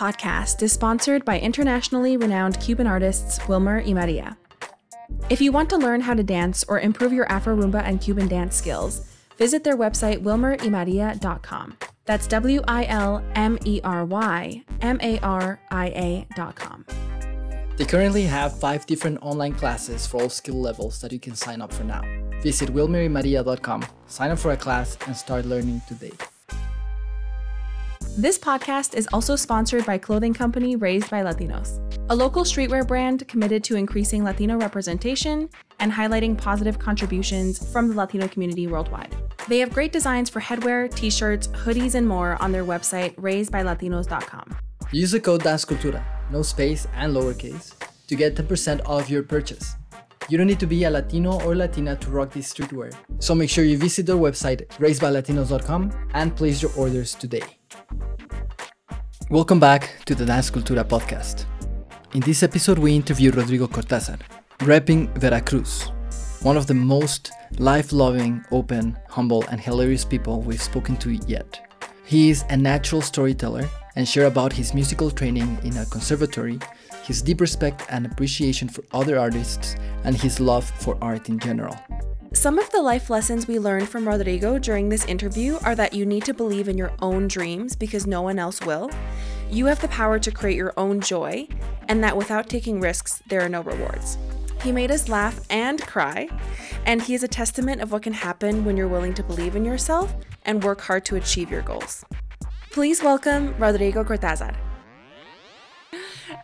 podcast is sponsored by internationally renowned Cuban artists Wilmer y Maria. If you want to learn how to dance or improve your Afro Rumba and Cuban dance skills, visit their website wilmerymaria.com. That's W I L M E R Y M A R I A.com. They currently have five different online classes for all skill levels that you can sign up for now. Visit wilmerymaria.com, sign up for a class, and start learning today. This podcast is also sponsored by clothing company Raised by Latinos, a local streetwear brand committed to increasing Latino representation and highlighting positive contributions from the Latino community worldwide. They have great designs for headwear, t shirts, hoodies, and more on their website, raisedbylatinos.com. Use the code DanceCultura, no space and lowercase, to get 10% off your purchase. You don't need to be a Latino or Latina to rock this streetwear, so make sure you visit their website, raisedbylatinos.com, and place your orders today. Welcome back to the Dance Cultura podcast. In this episode, we interview Rodrigo Cortázar, repping Veracruz, one of the most life loving, open, humble, and hilarious people we've spoken to yet. He is a natural storyteller and share about his musical training in a conservatory, his deep respect and appreciation for other artists, and his love for art in general. Some of the life lessons we learned from Rodrigo during this interview are that you need to believe in your own dreams because no one else will. You have the power to create your own joy, and that without taking risks, there are no rewards. He made us laugh and cry, and he is a testament of what can happen when you're willing to believe in yourself and work hard to achieve your goals. Please welcome Rodrigo Cortázar.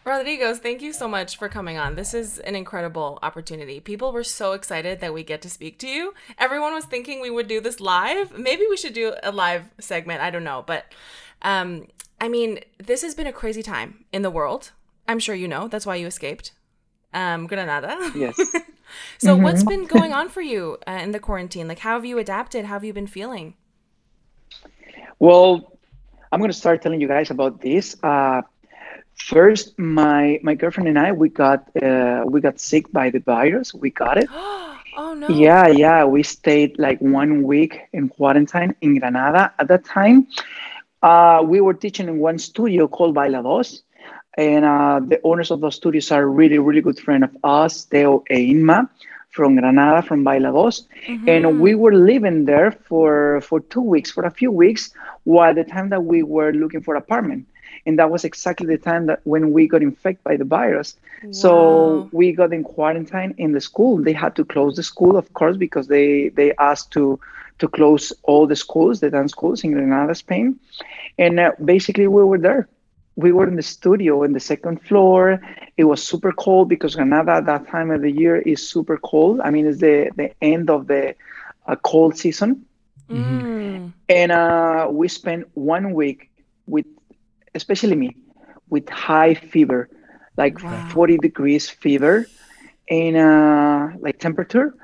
Rodriguez, thank you so much for coming on. This is an incredible opportunity. People were so excited that we get to speak to you. Everyone was thinking we would do this live. Maybe we should do a live segment. I don't know. But um, I mean, this has been a crazy time in the world. I'm sure you know. That's why you escaped um, Granada. Yes. so, mm-hmm. what's been going on for you uh, in the quarantine? Like, how have you adapted? How have you been feeling? Well, I'm going to start telling you guys about this. Uh, First, my my girlfriend and I we got uh, we got sick by the virus. We got it. oh no. Yeah, yeah. We stayed like one week in quarantine in Granada. At that time, uh, we were teaching in one studio called Baila Dos, and uh, the owners of those studios are really really good friend of us, Teo e Inma from Granada, from Baila Dos. Mm-hmm. And we were living there for, for two weeks, for a few weeks, while the time that we were looking for apartment and that was exactly the time that when we got infected by the virus. Wow. so we got in quarantine in the school. They had to close the school of course because they they asked to to close all the schools the dance schools in granada spain. And uh, basically we were there. We were in the studio in the second floor. It was super cold because granada at that time of the year is super cold. I mean it's the the end of the uh, cold season. Mm. and uh, we spent one week with especially me, with high fever, like wow. 40 degrees fever, and uh, like temperature,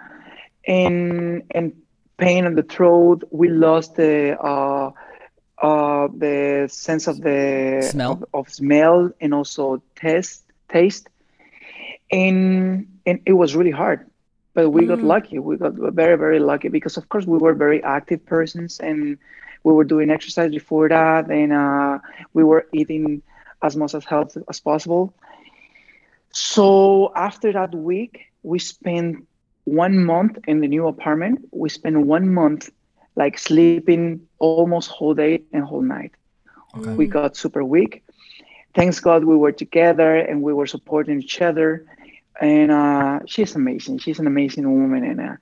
and and pain in the throat. We lost the uh, uh, the sense of the smell of, of smell and also taste taste, and and it was really hard but we mm. got lucky. We got very very lucky because of course we were very active persons and we were doing exercise before that and uh, we were eating as much as healthy as possible. So after that week we spent one month in the new apartment. We spent one month like sleeping almost whole day and whole night. Okay. we got super weak. Thanks god we were together and we were supporting each other and uh, she's amazing she's an amazing woman and uh,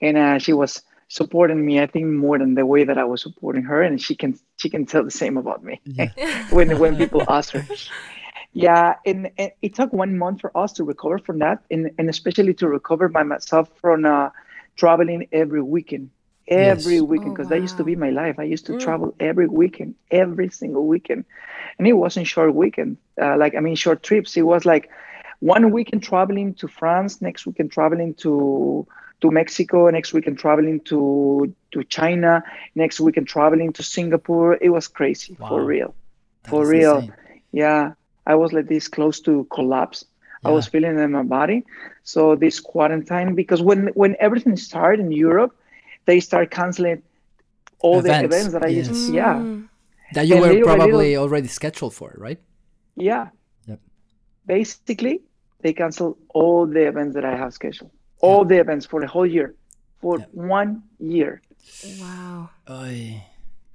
and uh, she was supporting me i think more than the way that i was supporting her and she can she can tell the same about me yeah. when when people ask her yeah and, and, it took one month for us to recover from that and, and especially to recover by myself from uh, traveling every weekend every yes. weekend because oh, wow. that used to be my life i used to mm. travel every weekend every single weekend and it wasn't short weekend uh, like i mean short trips it was like one weekend traveling to france next weekend traveling to to Mexico. Next weekend traveling to to China. Next weekend traveling to Singapore. It was crazy wow. for real, that for real. Insane. Yeah, I was like this close to collapse. Yeah. I was feeling in my body. So this quarantine because when when everything started in Europe, they start canceling all events. the events that I yes. used. To, yeah. Mm. That you and were little probably little, already scheduled for, right? Yeah. Yep. Basically, they cancel all the events that I have scheduled, all the events for the whole year, for Yep. one year. Wow. Oy,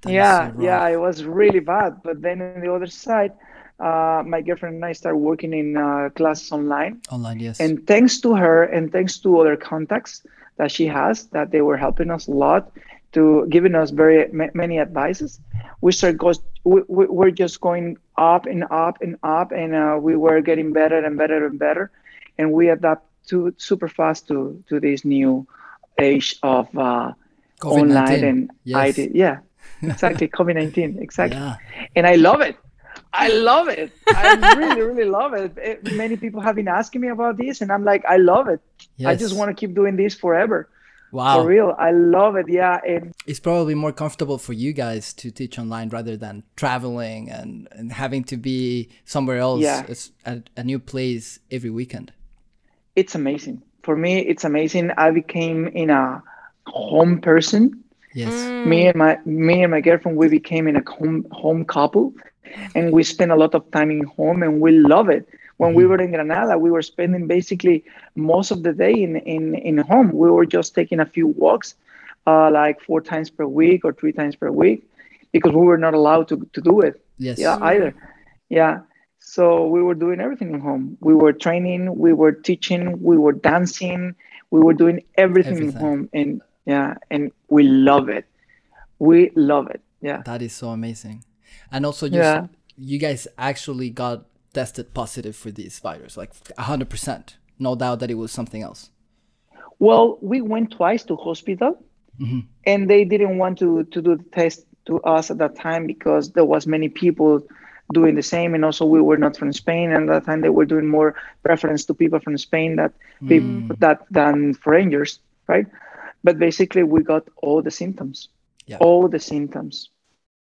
yeah, so yeah, it was really bad. But then on the other side, uh, my girlfriend and I started working in uh, classes online. Online, yes. And thanks to her and thanks to other contacts that she has, that they were helping us a lot to giving us very ma- many advices, we started goes we, we, we're just going up and up and up, and uh, we were getting better and better and better, and we adapt to super fast to to this new age of uh, online and Yes. IT. Yeah, exactly. COVID nineteen, exactly Yeah. and I love it. I love it. I really, really love it. It- Many people have been asking me about this, and I'm like, I love it. I just want to keep doing this forever. Wow. For real, I love it. Yeah, and It's probably more comfortable for you guys to teach online rather than traveling and, and having to be somewhere else Yeah. it's at a new place every weekend. it's amazing. For me, it's amazing. I became in a home person. Yes. Mm. Me and my me and my girlfriend, we became in a home home couple, and we spend a lot of time in home, and we love it. When we were in Granada, we were spending basically most of the day in in in home. We were just taking a few walks, uh, like four times per week or three times per week, because we were not allowed to to do it. Yes. Yeah, either. Yeah. So we were doing everything in home. We were training, we were teaching, we were dancing, we were doing everything, in home. And yeah, and we love it. We love it. Yeah. That is so amazing. And also you Yeah. you guys actually got tested positive for this virus, like 100%. No doubt that it was something else. Well, we went twice to hospital Mhm. and they didn't want to, to do the test to us at that time because there was many people doing the same and also we were not from Spain and at that time they were doing more preference to people from Spain that people that than foreigners, right? But basically we got all the symptoms. Yeah. All the symptoms.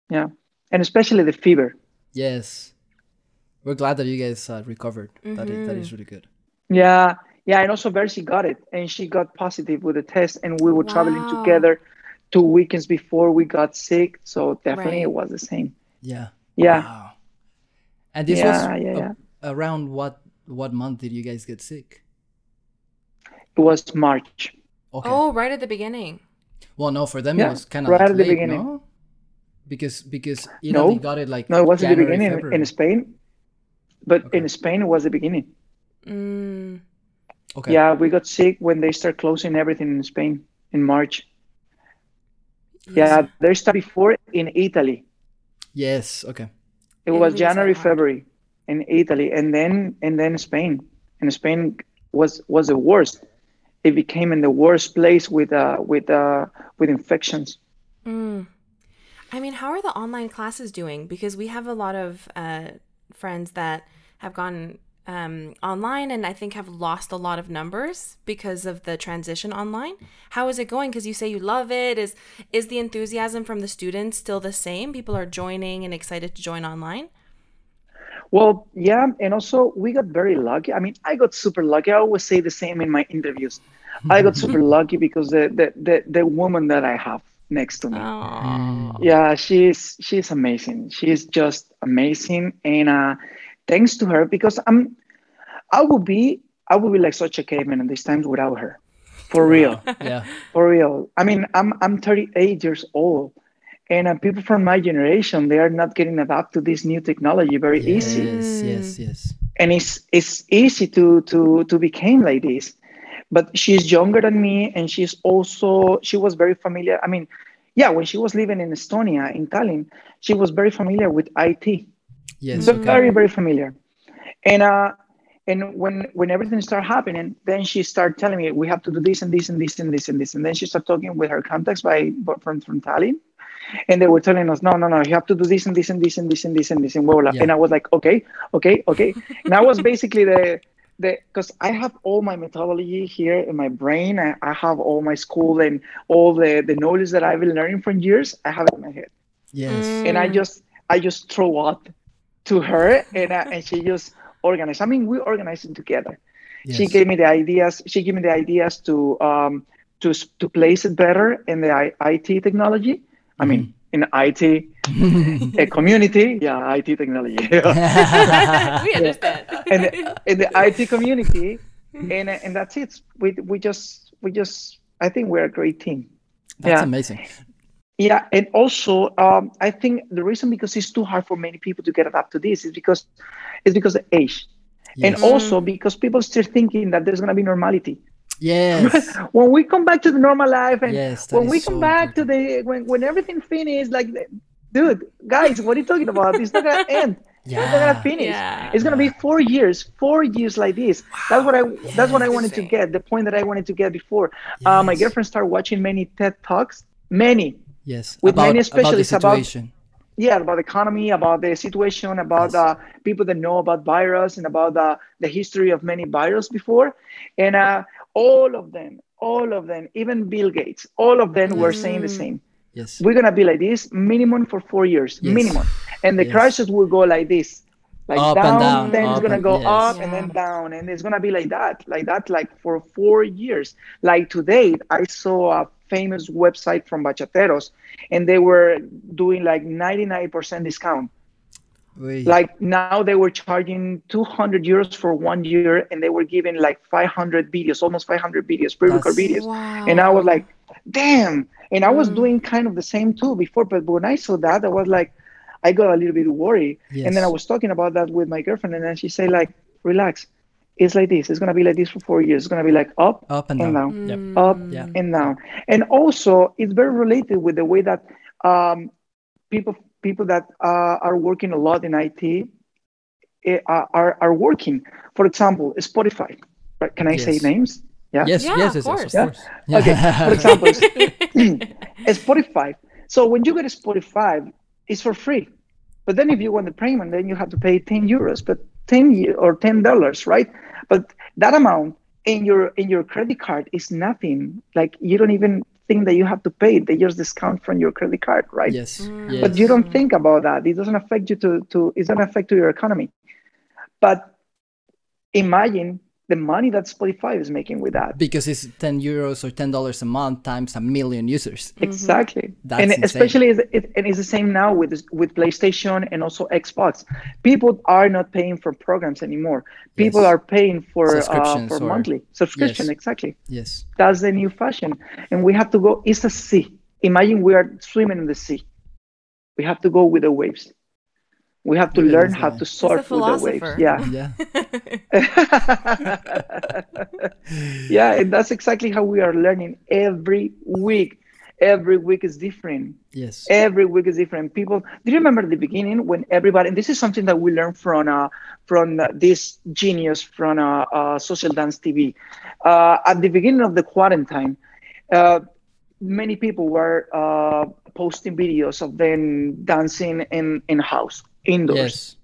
Yeah. And especially the fever. Yes. We're glad that you guys uh, recovered. That is that is really good. Yeah. Yeah. And also Versi got it and she got positive with the test and we were traveling together two weekends before we got sick. So definitely Right. it was the same. Yeah. Yeah. Wow. And this Yeah, was yeah, a- yeah. around what what month did you guys get sick? It was March. Okay. Oh, right at the beginning. Well, no, for them Yeah, it was kind of right like at the beginning. no? Because because Italy No. got it like No, it wasn't the January, beginning February. in Spain, but Okay. in Spain it was the beginning. Mm. Okay. Yeah, we got sick when they start closing everything in Spain in March. Yeah, they start before in Italy. Yes. Okay. It Italy was was January, hard. February in Italy, and then and then Spain. And Spain was was the worst. It became in the worst place with uh with uh with infections. Mm. I mean, how are the online classes doing? Because we have a lot of uh, friends that have gone um, online and I think have lost a lot of numbers because of the transition online. How is it going? Because you say you love it. Is is the enthusiasm from the students still the same? People are joining and excited to join online. Well, yeah, and also we got very lucky. I mean, I got super lucky. I always say the same in my interviews. I got super lucky because the the the, the woman that I have next to me. Oh, Yeah, she's she's amazing. She's just amazing, and uh, thanks to her, because I'm, I would be I would be like such a caveman at these times without her, for real, Yeah. for real. I mean, I'm I'm 38 years old, and uh, people from my generation they are not getting adapted to this new technology very easy, Yes. Yes. Yes. and it's it's easy to to to become like this. But she's younger than me, and she's also she was very familiar. I mean, yeah, when she was living in Estonia in Tallinn, she was very familiar with IT. Yes. So Okay. very very familiar and uh and when when everything started happening then she started telling me we have to do this and this and this and this and this and then she started talking with her contacts by from from Tallinn and they were telling us no no no you have to do this and this and this and this and this and this and were like, Yeah. and I was like okay okay okay and I was basically the because I have all my methodology here in my brain I, I have all my school and all the the knowledge that I've been learning for years I have it in my head Yes. and I just I just throw out to her and uh, and she just organized. I mean, we organized it together. She gave me the ideas. She gave me the ideas to um to to place it better in the I- IT technology. I mean, in IT, a community. Yeah, IT technology. we understand. and in the IT community, and and that's it. We we just we just I think we're a great team. That's Yeah. amazing. Yeah, and also um, I think the reason because it's too hard for many people to get adapt to this is because it's because of age, and also because people still thinking that there's gonna be normality. Yes. when we come back to the normal life, and Yes, that when is we come so back to the when when everything finished, like, dude, guys, what are you talking about? It's not gonna end. Yeah. It's not gonna finish. Yeah. It's gonna be four years, four years like this. That's what I. That's what I wanted to get. The point that I wanted to get before. Uh, my girlfriend started watching many TED talks, many Yes. with about, many about the specialists about- situation. yeah about the economy about the situation about Yes. uh, people that know about virus and about the, the history of many virus before and uh, all of them all of them even bill gates all of them were saying the Mm. same Yes. we're gonna be like this minimum for four years Yes. minimum and the Yes. crisis will go like this like Up down, and down, then it's gonna and- go yes. up and then down and it's gonna be like that like that like for four years like today i saw a famous website from bachateros and they were doing like 99% discount Wait. like now they were charging 200 euros for one year and they were giving like 500 videos almost 500 videos pre-record videos Wow. and i was like damn and i was Mm. doing kind of the same too before but when i saw that i was like i got a little bit worried and then i was talking about that with my girlfriend and then she said like relax it's like this it's going to be like this for four years it's going to be like up up and and down. down Yep. Mm. up Yeah. and down. And also, it's very related with the way that um, people people that uh, are working a lot in IT eh, are, are are working. For example, Spotify. Right? Can I say names? Yeah. Yes, Yeah, yes, of yes, yes, course. of course. Okay. For example, Spotify. So when you get a Spotify, it's for free. But then if you want the premium, then you have to pay 10 euros, but 10 or 10 dollars, right? But that amount in your in your credit card is nothing. Like you don't even think that you have to pay. They just discount from your credit card, right? yes, Mm. yes. But you don't think about that. It doesn't affect you to to it doesn't affect to your economy. But imagine the money that Spotify is making with that. because it's 10 euros or 10 dollars a month times a million users Exactly, That's and insane. especially is it, and it's the same now with with PlayStation and also Xbox. People are not paying for programs anymore. People Yes. are paying for uh, for or- monthly subscription. Yes. Exactly, yes that's the new fashion, and we have to go. It's a sea. Imagine we are swimming in the sea. We have to go with the waves. We have to Really learn how to surf with the waves. Yeah. yeah yeah, and that's exactly how we are learning every week. Every week is different. yes Every week is different. People, do you remember the beginning when everybody? And this is something that we learned from uh, from uh, this genius from uh, uh, Social Dance TV. Uh, at the beginning of the quarantine, uh, many people were uh, posting videos of them dancing in in house indoors, yes.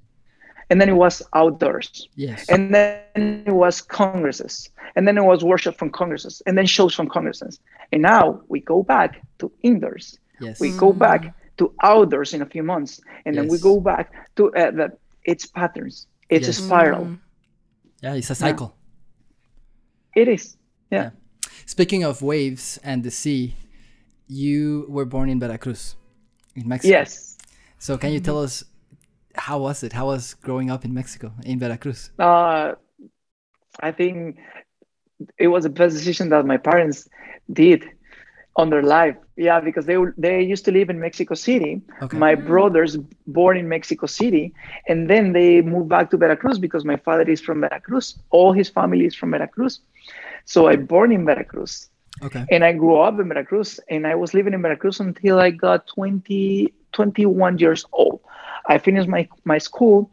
And then it was outdoors. Yes. And then it was congresses. And then it was worship from congresses. And then shows from congresses. And now we go back to indoors. Yes. We go back to outdoors in a few months. And then we go back to uh, that it's patterns it's Yes. a spiral. Mm. yeah it's a cycle. It is. Yeah, Yeah. speaking of waves and the sea you were born in veracruz in mexico. Yes. So can you tell us how was it? How was growing up in mexico in veracruz? Uh, i think it was the best decision that my parents did on their life. Yeah because they they used to live in mexico city. Okay. My brothers born in mexico city and then they moved back to veracruz because my father is from veracruz. All his family is from veracruz. So i born in veracruz. Okay. And i grew up in veracruz and i was living in veracruz until i got 20 21 years old i finished my my school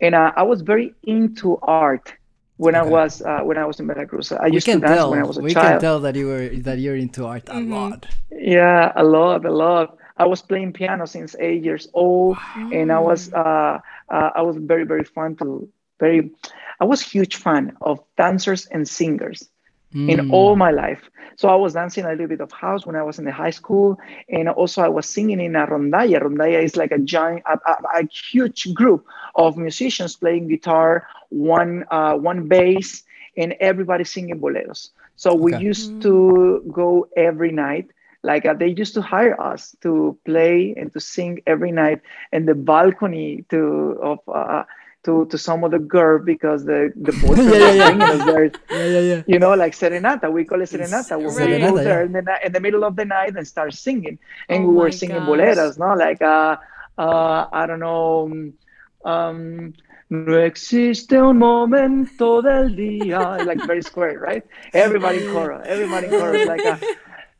and uh, i was very into art when Okay. i was uh, when i was in veracruz i we used to dance tell when i was a we child can tell that you were that you're into art a Mhm. lot yeah, a lot, a lot. I was playing piano since eight years old, and I was uh, uh, I was very very fun to very. I was huge fan of dancers and singers in Mm, all my life. So I was dancing a little bit of house when I was in the high school, and also I was singing in a rondalla. Rondalla is like a giant, a, a, a huge group of musicians playing guitar, one uh, one bass, and everybody singing boleros. So we Okay. used to go every night like uh, they used to hire us to play and to sing every night in the balcony to of uh, to to some other girl because the the boyfriend Yeah, yeah, yeah. was bringing us there. Yeah, yeah, yeah. You know, like serenata. We call it serenata. We Right. go Serenata, there in the, ni- in the middle of the night and start singing, and Oh we were singing gosh. boleras, no? Like uh, uh, I don't know. Um, no existe un momento del día, like very square, right? Everybody in chorus, everybody in chorus, like a,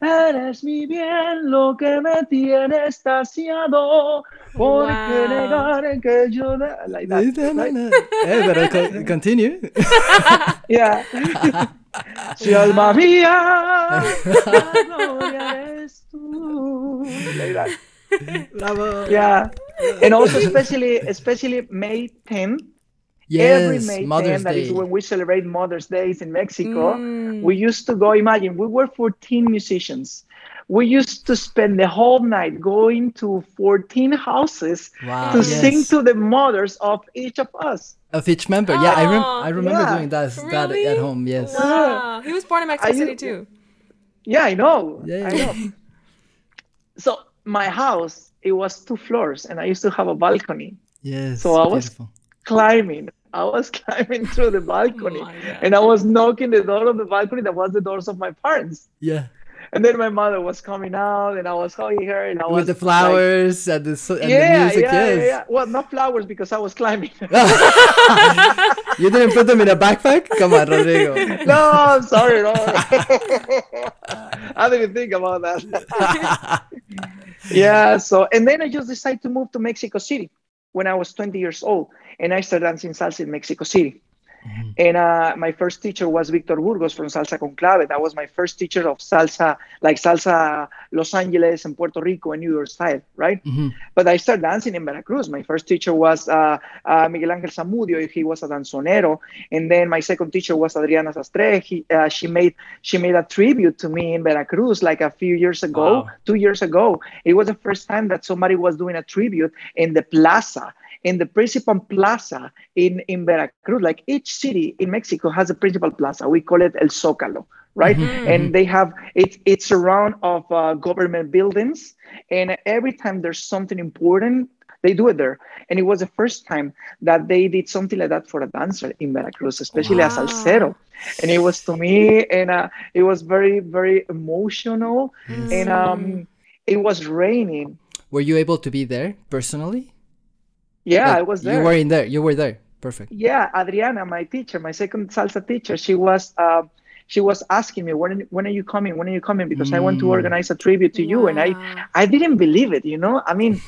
Eres mi bien, lo que me tiene estaciado, porque Wow. negar que yo... de-" Like that, right? Hey, but co- continue. Yeah. si alma mía, la gloria eres tú. Like that. Bravo. Yeah. And also especially especially May 10, every Yes, May 10, Mother's that Day. is when we celebrate Mother's Days in Mexico. Mm. We used to go, imagine, we were 14 musicians. We used to spend the whole night going to 14 houses Wow. to yes. sing to the mothers of each of us. of each member. Yeah, I, rem- Oh, I remember yeah. doing that, that Really? at home. Yes. Wow. He was born in Mexico Are City you- too. Yeah, I know. Yeah, I know. So my house, it was two floors, and I used to have a balcony. Yes. So I was- beautiful. Climbing, I was climbing through the balcony, Oh and I was knocking the door of the balcony that was the doors of my parents. Yeah. And then my mother was coming out, and I was hugging her, and I was With the like, flowers and the and yeah, the music. yeah, yes. yeah, yeah. Well, not flowers because I was climbing. you didn't put them in a backpack? Come on, Rodrigo. no, I'm sorry, no. I didn't think about that. yeah. So, and then I just decided to move to Mexico City when I was 20 years old, and I started dancing salsa in Mexico City. Mhm. And uh, my first teacher was Victor Burgos from Salsa Conclave. That was my first teacher of salsa, like salsa Los Angeles and Puerto Rico and New York style, right? Mhm. But I started dancing in Veracruz. My first teacher was uh, uh, Miguel Ángel Zamudio. He was a danzonero, and then my second teacher was Adriana Sastre. He, uh, she made she made a tribute to me in Veracruz like a few years ago, Wow. two years ago. It was the first time that somebody was doing a tribute in the plaza, in the principal plaza in in Veracruz. Like each city in Mexico has a principal plaza. We call it El Zócalo, right? Mhm. And they have it. It's around of uh, government buildings, and every time there's something important, they do it there. And it was the first time that they did something like that for a dancer in Veracruz, especially a Wow. salsero. And it was to me, and uh, it was very, very emotional. And um, it was raining. Were you able to be there personally? Yeah, Like, I was there. You were in there. You were there. Perfect. Yeah, Adriana, my teacher, my second salsa teacher, she was uh, she was asking me when when are you coming? When are you coming? Because I want to Mm. organize a tribute to you, and I I didn't believe it. You know, I mean,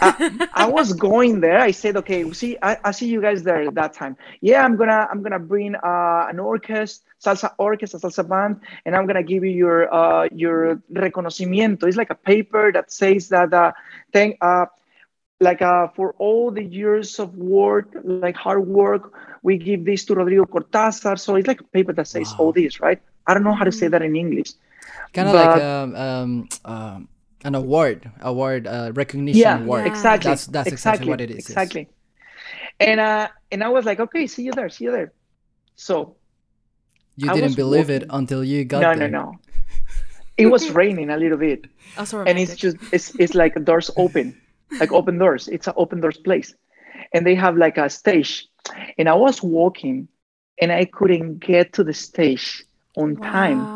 I, I was going there. I said, okay, see, I, I see you guys there at that time. Yeah, I'm gonna I'm gonna bring uh, an orchestra, salsa orchestra, salsa band, and I'm gonna give you your uh, your reconocimiento. It's like a paper that says that uh, thank uh, like uh, for all the years of work, like hard work, we give this to Rodrigo Cortázar. So it's like a paper that says Wow. all this, right? I don't know how to say that in English. Kind of like But- um, um, um, an award, award uh, recognition Yeah, award. Yeah. exactly. That's that's exactly, what it is. Exactly. And uh, and I was like, okay, see you there, see you there. So You I didn't was believe it until you got no, there. no, no. No. It was raining a little bit, Also and it's just it's it's like doors open, like open doors. It's an open doors place, and they have like a stage. And I was walking, and I couldn't get to the stage on time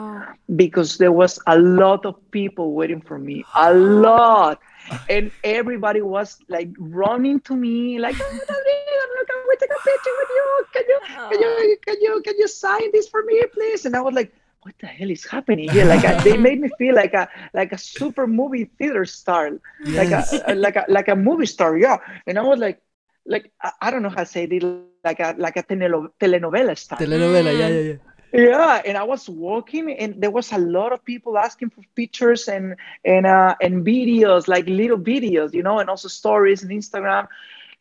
because there was a lot of people waiting for me. A lot. And everybody was like running to me like "Oh, can we take a picture with you. Can you can you can you can you sign this for me please? And i was like what the hell is happening here like I, they made me feel like a like a super movie theater star like a, like a like a movie star yeah and i was like like i, I don't know how to say it like a like a telenovela star Telenovela, yeah, yeah, yeah. yeah, and I was walking, and there was a lot of people asking for pictures and and uh, and videos, like little videos, you know, and also stories and Instagram.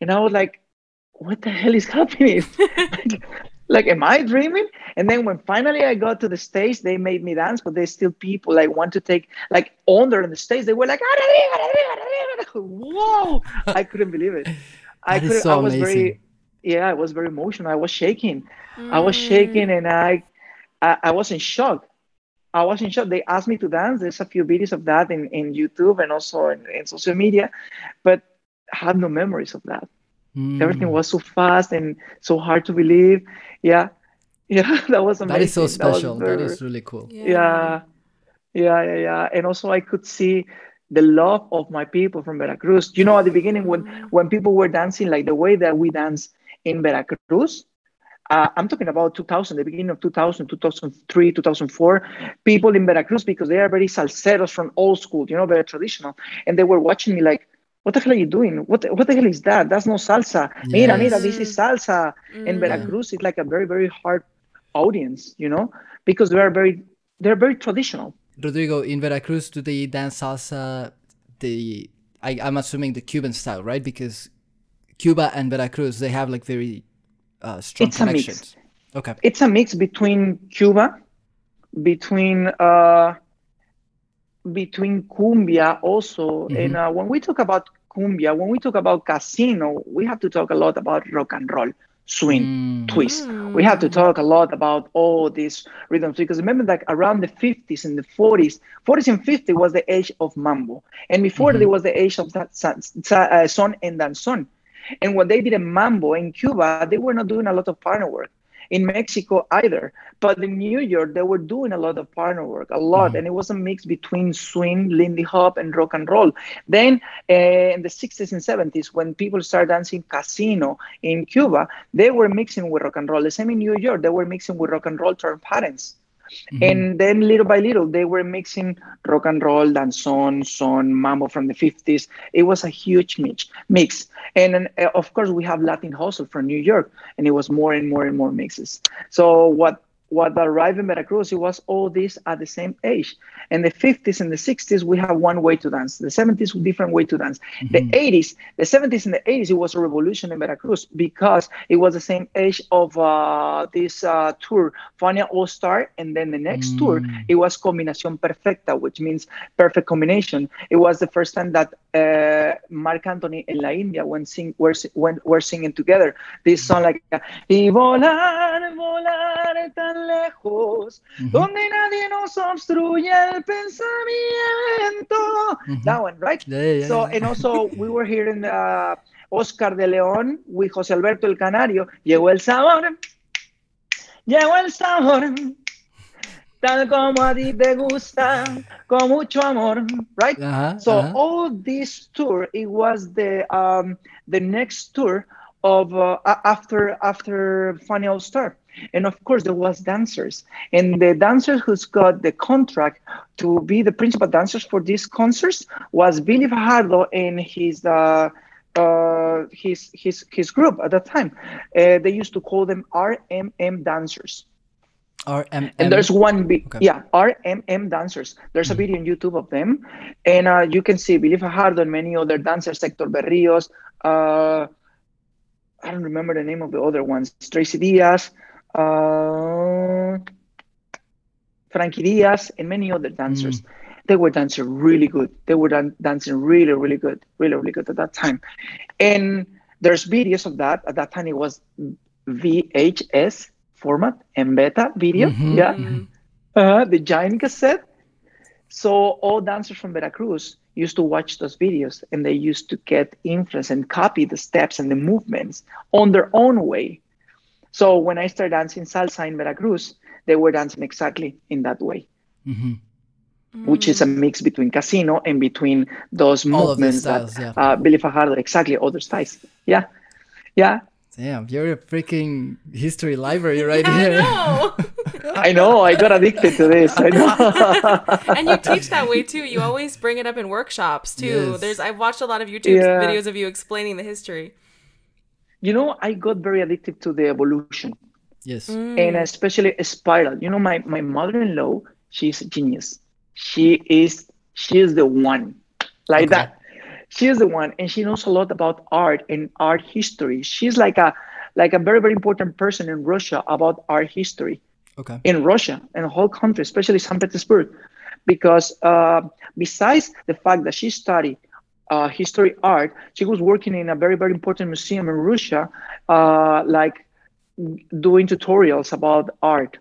And I was like, "What the hell is happening? like, like, am I dreaming?" And then when finally I got to the stage, they made me dance, but there's still people like want to take like under in the stage. They were like, "Ah, "Rodrigo, Rodrigo, Rodrigo." "Whoa!" I couldn't believe it. I That is couldn't. so I was amazing. very, yeah, I was very emotional. I was shaking. I was shaking Mm. and I, I, I was in shock. I was in shock. They asked me to dance. There's a few videos of that in, in YouTube and also in, in social media, but I had no memories of that. Mm. Everything was so fast and so hard to believe. Yeah. Yeah, that was amazing. That is so special. That, very, that is really cool. Yeah. yeah. Yeah, yeah, yeah. And also I could see the love of my people from Veracruz. You know, at the beginning when mm. when people were dancing like the way that we dance in Veracruz, uh, I'm talking about 2000, the beginning of 2000, 2003, 2004. People in Veracruz, because they are very salseros from old school, you know, very traditional. And they were watching me like, what the hell are you doing? What, what the hell is that? That's no salsa. Yes. Mira, mira, this is salsa. Mm. And Veracruz is like a very, very hard audience, you know, because they are very, they're very traditional. Rodrigo, in Veracruz, do they dance salsa? The I, I'm assuming the Cuban style, right? Because Cuba and Veracruz, they have like very uh, strong it's connections. A mix. Okay. It's a mix between Cuba, between uh, between cumbia also, mm-hmm. and uh, when we talk about cumbia, when we talk about casino, we have to talk a lot about rock and roll swing, mm. twist. We have to talk a lot about all these rhythms because remember that around the 50s and the 40s, 40s and 50s was the age of mambo. And before mm-hmm. there was the age of that son, uh, son and danzón. And when they did a mambo in Cuba, they were not doing a lot of partner work. In Mexico either, but in New York they were doing a lot of partner work, a lot, mm-hmm. and it was a mix between swing, Lindy Hop, and rock and roll. Then uh, in the 60s and 70s, when people started dancing casino in Cuba, they were mixing with rock and roll. The same in New York, they were mixing with rock and roll turn patterns. Mm-hmm. And then little by little, they were mixing rock and roll, danzón, son, mambo from the 50s. It was a huge mix. mix. And then, uh, of course, we have Latin hustle from New York, and it was more and more and more mixes. So what what arrived in Veracruz, it was all this at the same age. In the 50s and the 60s, we have one way to dance. The 70s, different way to dance. Mm-hmm. The 80s, the 70s and the 80s, it was a revolution in Veracruz because it was the same age of uh, this uh, tour, Fania All Star, and then the next mm. tour, it was Combinación Perfecta, which means perfect combination. It was the first time that uh, Marc Anthony and La India when sing, were, when, were singing together. This song like, y volar, volar tan lejos, mm-hmm. donde nadie nos obstruye el pensamiento. Mm-hmm. That one, right? Yeah, yeah, so, and also we were here in uh, Oscar de León with José Alberto el Canario. Llegó el sabor, llegó el sabor. Tal como a ti te gusta, con mucho amor, right? Uh-huh, so uh-huh. all this tour, it was the um, the next tour of uh, after after Fania All Star. And of course, there was dancers, and the dancers who's got the contract to be the principal dancers for these concerts was Billy Fajardo and his uh, uh, his his his group at that time. Uh, they used to call them RMM dancers. RMM. And there's one, be- okay. yeah, RMM dancers. There's a mm-hmm. video on YouTube of them, and uh, you can see Billy Fajardo and many other dancers, Hector Berrios. Uh, I don't remember the name of the other ones. Tracy Diaz uh, Frankie Diaz, and many other dancers. Mm. They were dancing really good. They were dan- dancing really, really good, really, really good at that time. And there's videos of that. At that time, it was VHS format and beta video. Mm-hmm. Yeah. Mm-hmm. Uh, the giant cassette. So all dancers from Veracruz used to watch those videos and they used to get influence and copy the steps and the movements on their own way so when I started dancing salsa in Veracruz, they were dancing exactly in that way, mm-hmm. which is a mix between casino and between those All movements styles, that yeah. uh, Billy Fajardo, exactly other styles. Yeah, yeah. Damn, you're a freaking history library right here. I know. I know. I got addicted to this. I know. and you teach that way too. You always bring it up in workshops too. Yes. There's I've watched a lot of YouTube yeah. videos of you explaining the history you know, I got very addicted to the evolution. Yes. Mm. And especially a spiral. You know, my, my mother-in-law, she's a genius. She is she is the one. Like okay. that. She is the one. And she knows a lot about art and art history. She's like a like a very, very important person in Russia about art history. Okay. In Russia and the whole country, especially St. Petersburg. Because uh, besides the fact that she studied uh, history art. She was working in a very, very important museum in Russia, uh, like doing tutorials about art.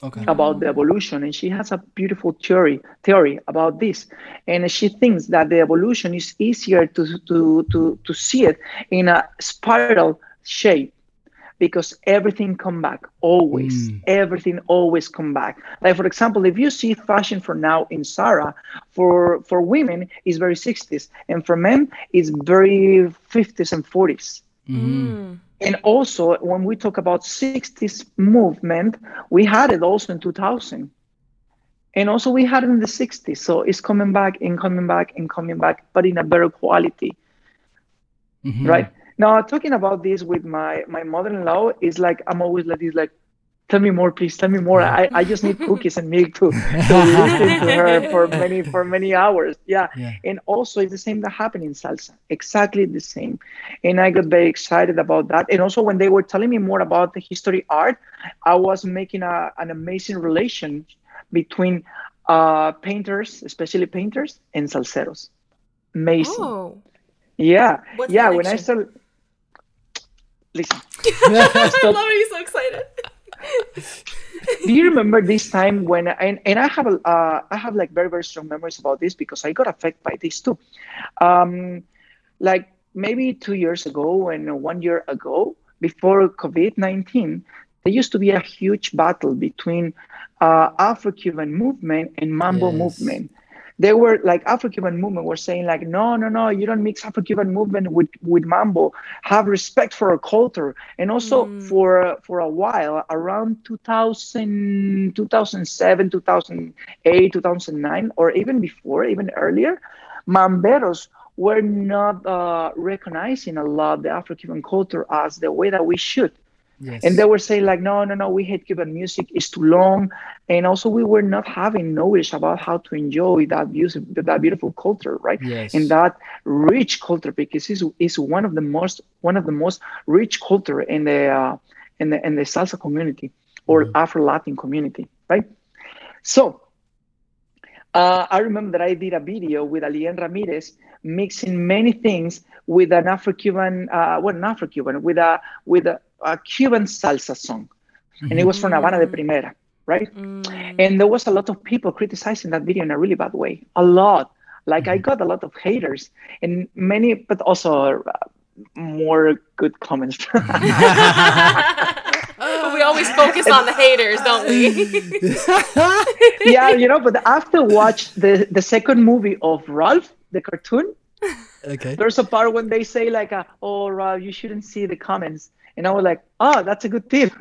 Okay. about the evolution and she has a beautiful theory theory about this and she thinks that the evolution is easier to to to, to see it in a spiral shape because everything come back always Mm. everything always come back like for example if you see fashion for now in Zara for for women is very 60s and for men it's very 50s and 40s Mhm. and also, when we talk about 60s movement, we had it also in 2000. And also, we had it in the 60s. So it's coming back and coming back and coming back, but in a better quality, Mhm. right? Now, talking about this with my, my mother in law is like, I'm always like this, like, tell me more, please, tell me more. I, I just need cookies and milk to, to listen to her for many, for many hours. Yeah. Yeah. And also, it's the same that happened in salsa, exactly the same. And I got very excited about that. And also, when they were telling me more about the history art, I was making a, an amazing relation between uh, painters, especially painters, and salseros. Amazing. Oh. Yeah. What's yeah. When I connection? started, listen, I love it. He's so excited. do you remember this time when and, and i have a uh, i have like very very strong memories about this because i got affected by this too um like maybe two years ago and one year ago before covid-19 there used to be a huge battle between uh, afro-cuban movement and mambo Yes. movement they were like Afro-Cuban movement were saying like, no, no, no, you don't mix Afro-Cuban movement with, with mambo. Have respect for our culture. And also Mm. for for a while, around 2000, 2007, 2008, 2009, or even before, even earlier, mamberos were not uh, recognizing a lot the Afro-Cuban culture as the way that we should Yes. and they were saying like no no no we hate cuban music it's too long and also we were not having knowledge about how to enjoy that music that beautiful culture right Yes. and that rich culture because it's, it's one of the most one of the most rich culture in the uh, in the in the salsa community or Mhm. afro latin community right so uh, I remember that I did a video with Alien Ramirez mixing many things with an Afro-Cuban, uh, well, an Afro-Cuban, with a with a, a Cuban salsa song, and it was from Habana de Mm. Primera, right? Mm. And there was a lot of people criticizing that video in a really bad way, a lot. Like I got a lot of haters and many, but also uh, more good comments. but we always focus on the haters, don't we? yeah, you know. But after watch the the second movie of Ralph, the cartoon, okay. there's a part when they say like, uh, "Oh, Ralph, you shouldn't see the comments," and I was like, "Oh, that's a good tip."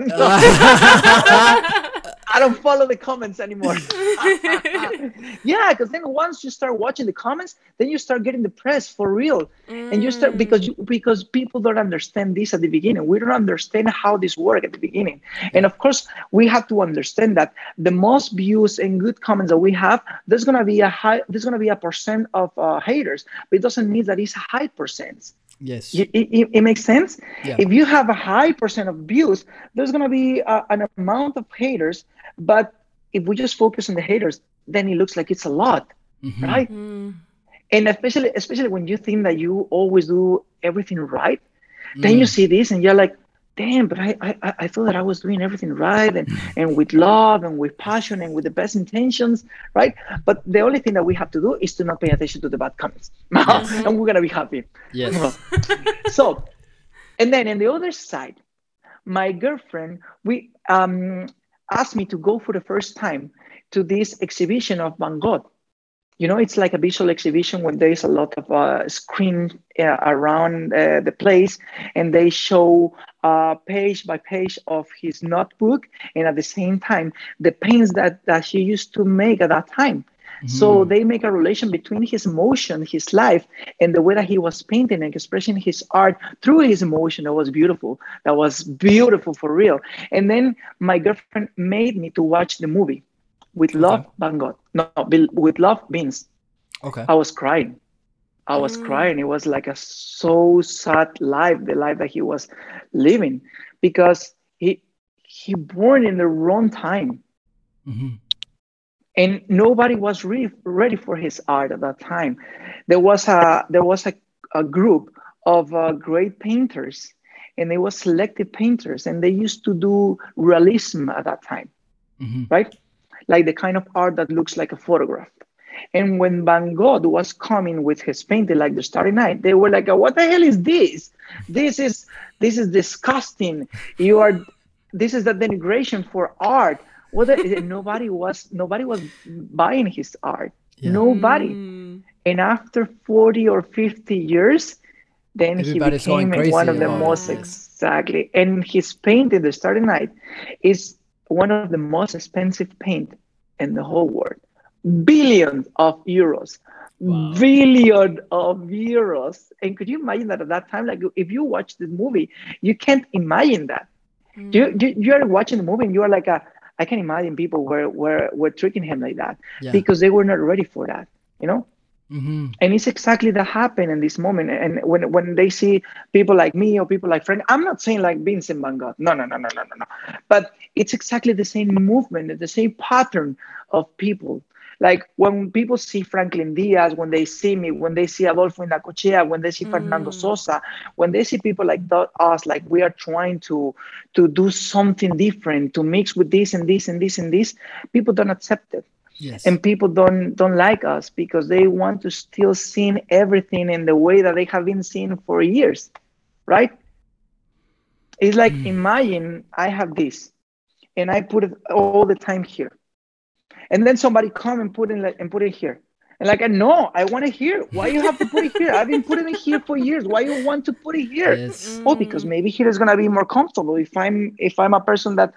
I don't follow the comments anymore. yeah, because then once you start watching the comments, then you start getting depressed for real, and you start because you, because people don't understand this at the beginning. We don't understand how this works at the beginning, and of course, we have to understand that the most views and good comments that we have, there's gonna be a high, there's gonna be a percent of uh, haters, but it doesn't mean that it's a high percent. Yes. It, it, it makes sense. Yeah. If you have a high percent of views, there's gonna be a, an amount of haters. But if we just focus on the haters, then it looks like it's a lot, Mhm. right? Mm. And especially especially when you think that you always do everything right, then you Mm. see this and you're like, damn, but I, I I thought that I was doing everything right and, and with love and with passion and with the best intentions, right? But the only thing that we have to do is to not pay attention to the bad comments. and we're gonna be happy. Yes. so and then in the other side my girlfriend we um asked me to go for the first time to this exhibition of van gogh you know it's like a visual exhibition when there's a lot of uh, screen uh, around uh, the place and they show uh, page by page of his notebook and at the same time the paints that, that he used to make at that time so Mhm. they make a relation between his emotion, his life, and the way that he was painting and expressing his art through his emotion. That was beautiful. That was beautiful for real. And then my girlfriend made me to watch the movie with Love Van Gogh. No, no, with Love Beans. Okay. I was crying. I was Mm. crying. It was like a so sad life, the life that he was living, because he he born in the wrong time Mhm. and nobody was really ready for his art at that time. There was a there was a, a group of uh, great painters, and they were selected painters, and they used to do realism at that time. right? Like the kind of art that looks like a photograph. And when Van Gogh was coming with his painting, like the Starry Night, they were like, "What the hell is this? This is this is disgusting. You are this is the denigration for art." What the, nobody was nobody was buying his art. Yeah. Nobody. Mm. And after 40 or 50 years, then Everybody's he going became one of the about most exactly. And his painting, The Starry Night, is one of the most expensive paint in the whole world. Billions of euros. Wow. Billion of euros. And could you imagine that at that time? Like if you watch this movie, you can't imagine that. Mm. You, you you are watching the movie and you are like a I can imagine people were were were tricking him like that Yeah. because they were not ready for that, you know? hmm and it's exactly that happened in this moment and when when they see people like me or people like frank i'm not saying like vincent van gogh no no no no no no no but it's exactly the same movement the same pattern of people like when people see franklin diaz when they see me when they see adolfo in Indacochea, when they see fernando Mm. sosa when they see people like us like we are trying to to do something different to mix with this and this and this and this people don't accept it Yes. and people don't don't like us because they want to still see everything in the way that they have been seen for years right it's like Mm. imagine i have this and i put it all the time here and then somebody come and put it like, and put it here. And like no i want it here. Why you have to put it here? I've been putting it here for years. Why you want to put it here? Yes. oh because maybe here is going to be more comfortable. If i'm if i'm a person that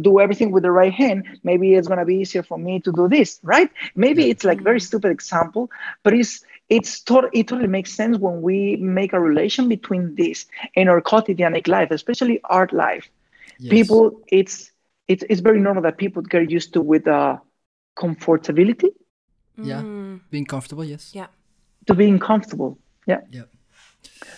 do everything with the right hand maybe it's going to be easier for me to do this right? Maybe it's like very stupid example but it's it's tot- it totally makes sense when we make a relation between this and our quotidian life especially art life. Yes. people it's it's it's very normal that people get used to with uh comfortability Yeah. Mm. being comfortable. Yes. Yeah. to being comfortable yeah Yeah.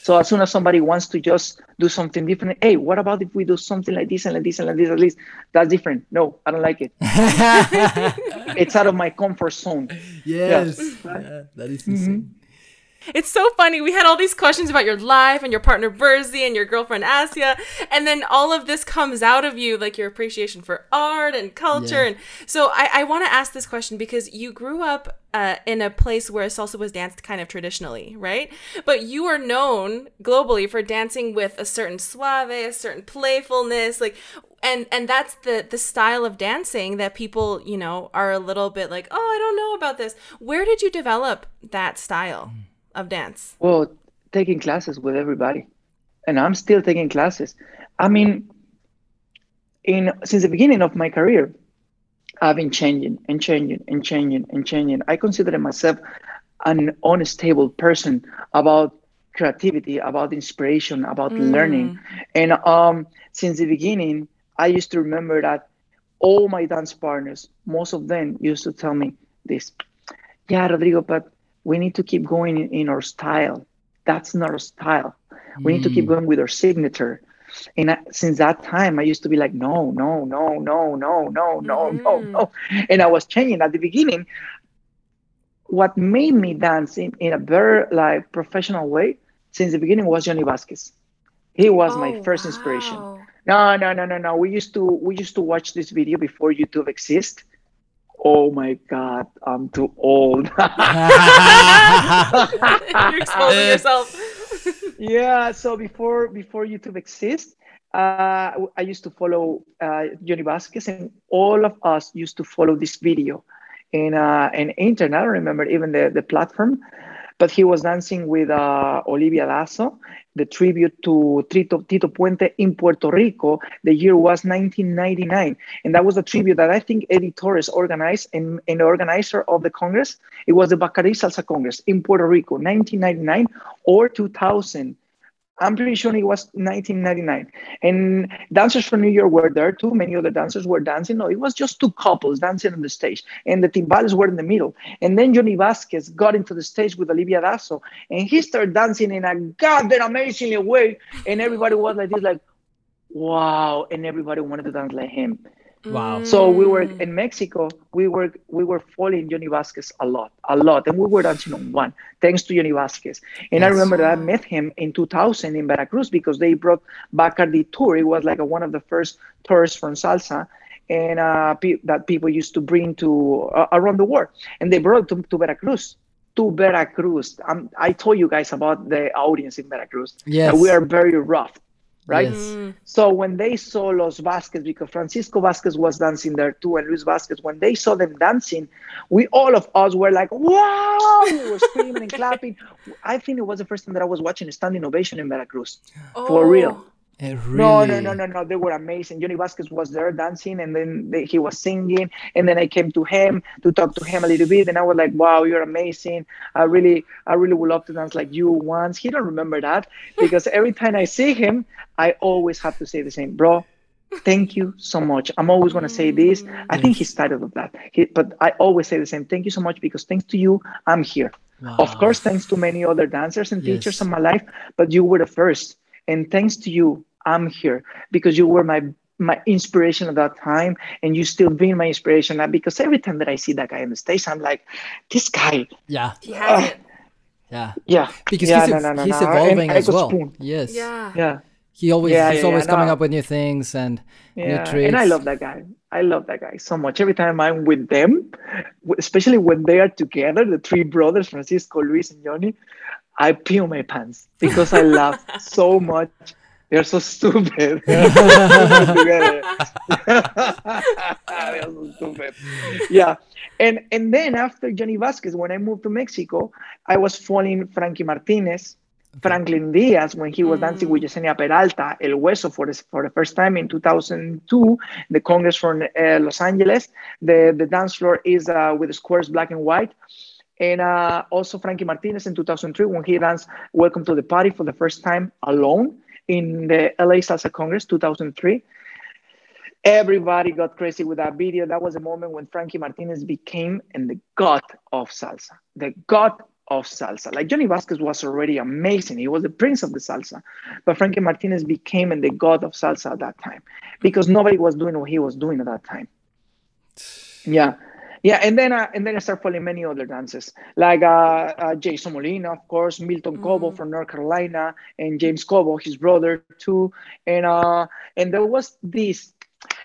So as soon as somebody wants to just do something different, hey, what about if we do something like this and like this and like this, at least that's different. No, I don't like it. It's out of my comfort zone. yes. Yeah, that is insane. It's so funny. We had all these questions about your life and your partner Berzi and your girlfriend Asia, and then all of this comes out of you, like your appreciation for art and culture. Yeah. And so I, I want to ask this question because you grew up uh, in a place where salsa was danced kind of traditionally, right? But you are known globally for dancing with a certain suave, a certain playfulness, like. And, and that's the the style of dancing that people you know are a little bit like oh I don't know about this. Where did you develop that style of dance? Well, taking classes with everybody, and I'm still taking classes. I mean, in since the beginning of my career, I've been changing and changing and changing and changing. I consider myself an unstable person about creativity, about inspiration, about learning. And um, since the beginning, I used to remember that all my dance partners, most of them used to tell me this. Yeah, Rodrigo, but we need to keep going in, in our style. That's not our style. We mm. need to keep mm. going with our signature. And since that time, I used to be like, no, no, no, no, no, no, no, mm. no, no. And I was changing at the beginning. What made me dance in, in a very like, professional way since the beginning was Johnny Vasquez. He was oh, my first wow. inspiration. No, no, no, no, no. We used to we used to watch this video before YouTube exists Oh my God, I'm too old. You're exposing yourself. yeah. So before before YouTube exists, uh, I used to follow uh, Johnny Vasquez, and all of us used to follow this video in uh, in internet. I don't remember even the the platform, but he was dancing with uh, Olivia Dazo, the tribute to Tito, Tito Puente in Puerto Rico. The year was 1999, and that was a tribute that I think Eddie Torres organized and, and the organizer of the Congress. It was the Bacardi Salsa Congress in Puerto Rico, 1999 or 2000. I'm pretty sure it was 1999. And dancers from New York were there too. Many other dancers were dancing. No, it was just two couples dancing on the stage, and the timbales were in the middle. And then Johnny Vasquez got into the stage with Olivia Dazo, and he started dancing in a goddamn amazingly way. And everybody was like this, like, wow. And everybody wanted to dance like him. Wow. So we were Mm. in Mexico. We were we were following Johnny Vasquez a lot, a lot, and we were dancing on one thanks to Johnny Vasquez. And I remember that I met him in 2000 in Veracruz because they brought Bacardi tour. It was like a, one of the first tours from salsa, and uh, pe- that people used to bring to uh, around the world, and they brought to, to Veracruz. To Veracruz. Um, I told you guys about the audience in Veracruz. Yes. we are very rough, right? Yes. Mm. So when they saw Los Vasquez, because Francisco Vasquez was dancing there too, and Luis Vasquez, when they saw them dancing, we all of us were like, "Wow!" We were screaming and clapping. I think it was the first time that I was watching a standing ovation in Veracruz. For real. It No, really. no, no, no, no. They were amazing. Johnny Vasquez was there dancing, and then they, he was singing. And then I came to him to talk to him a little bit, and I was like, "Wow, you're amazing. I really, I really would love to dance like you once." He don't remember that because every time I see him, I always have to say the same, bro. Thank you so much. I'm always gonna say this. I think he's tired of that. He, but I always say the same. Thank you so much because thanks to you, I'm here. Of course, thanks to many other dancers and Yes. teachers in my life, but you were the first. And thanks to you, I'm here because you were my my inspiration at that time, and you still being my inspiration now. Because every time that I see that guy on the stage, I'm like, this guy, Yeah. He has uh, it. Yeah. yeah, Because yeah, he's, no, no, no, he's evolving as well. Spoon. Yes. Yeah. yeah, He always Yeah, he's yeah, always yeah, coming no. up with new things and yeah. new tricks. And I love that guy. I love that guy so much. Every time I'm with them, especially when they are together, the three brothers, Francisco, Luis, and Johnny, I pee my pants because I laugh so much. They're so stupid. They're so stupid. Yeah. And and then after Johnny Vasquez, when I moved to Mexico, I was following Frankie Martinez, Franklin Diaz when he was dancing with Yesenia Peralta, El Hueso for the, for the first time in 2002, the Congress from uh, Los Angeles. The, the dance floor is uh, with the squares black and white. And uh, also Frankie Martinez in 2003 when he danced Welcome to the Party for the first time alone in the LA Salsa Congress 2003. Everybody got crazy with that video. That was a moment when Frankie Martinez became and the god of salsa, the god of salsa. Like Johnny Vasquez was already amazing. He was the prince of the salsa. But Frankie Martinez became and the god of salsa at that time because nobody was doing what he was doing at that time. Yeah. Yeah, and then uh, and then I started following many other dances like uh, uh, Jason Molina, of course, Milton Cobo from North Carolina, and James Cobo, his brother too, and uh, and there was this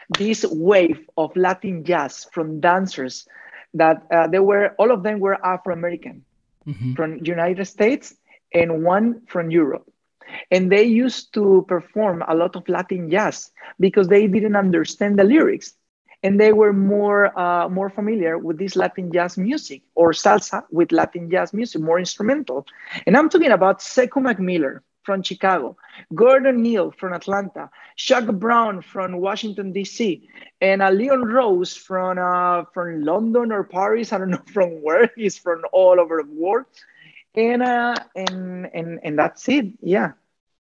this wave of Latin jazz from dancers that uh, they were all of them were Afro American Mhm. from United States and one from Europe. And they used to perform a lot of Latin jazz because they didn't understand the lyrics. And they were more uh, more familiar with this Latin jazz music or salsa with Latin jazz music, more instrumental. And I'm talking about Sekou McMiller from Chicago, Gordon Neal from Atlanta, Chuck Brown from Washington D.C., and uh, Leon Rose from uh, from London or Paris. I don't know from where. He's from all over the world, and uh, and and and that's it. Yeah,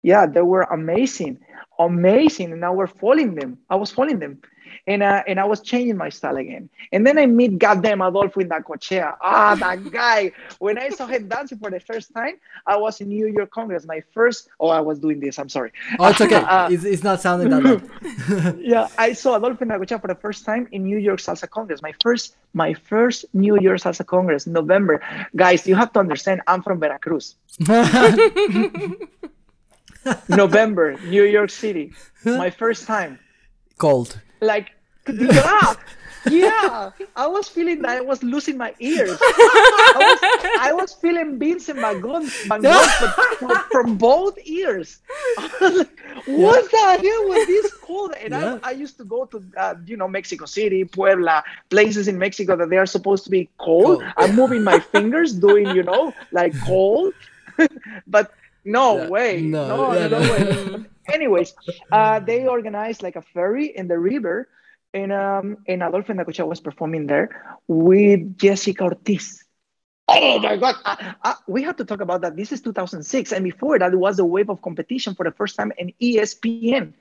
yeah, they were amazing, amazing, and I was following them. I was following them, and uh, and I was changing my style again. And then I meet goddamn Adolfo Indacochea. Ah, that guy. When I saw him dancing for the first time, I was in New York Congress. My first. Oh, I was doing this. I'm sorry. Oh, it's okay. Uh, it's, it's not sounding that loud. yeah, I saw Adolfo Indacochea for the first time in New York Salsa Congress. My first, my first New York Salsa Congress, November. Guys, you have to understand, I'm from Veracruz. November, New York City. My first time. Cold. Like, yeah, yeah. I was feeling that I was losing my ears. I was, I was feeling Vincent Van Gogh, Van Gogh but from, both ears. Like, what the hell was this cold? And Yeah. I, I used to go to, uh, you know, Mexico City, Puebla, places in Mexico that they are supposed to be cold. Cold. I'm moving my fingers, doing, you know, like cold. but no Yeah. way. No, No, yeah, no, no. way. Anyways, uh, they organized like a ferry in the river, and um, and Adolfo Indacochea was performing there with Jessica Ortiz. Oh my God! Uh, uh, we have to talk about that. This is 2006, and before that, it was a wave of competition for the first time in ESPN,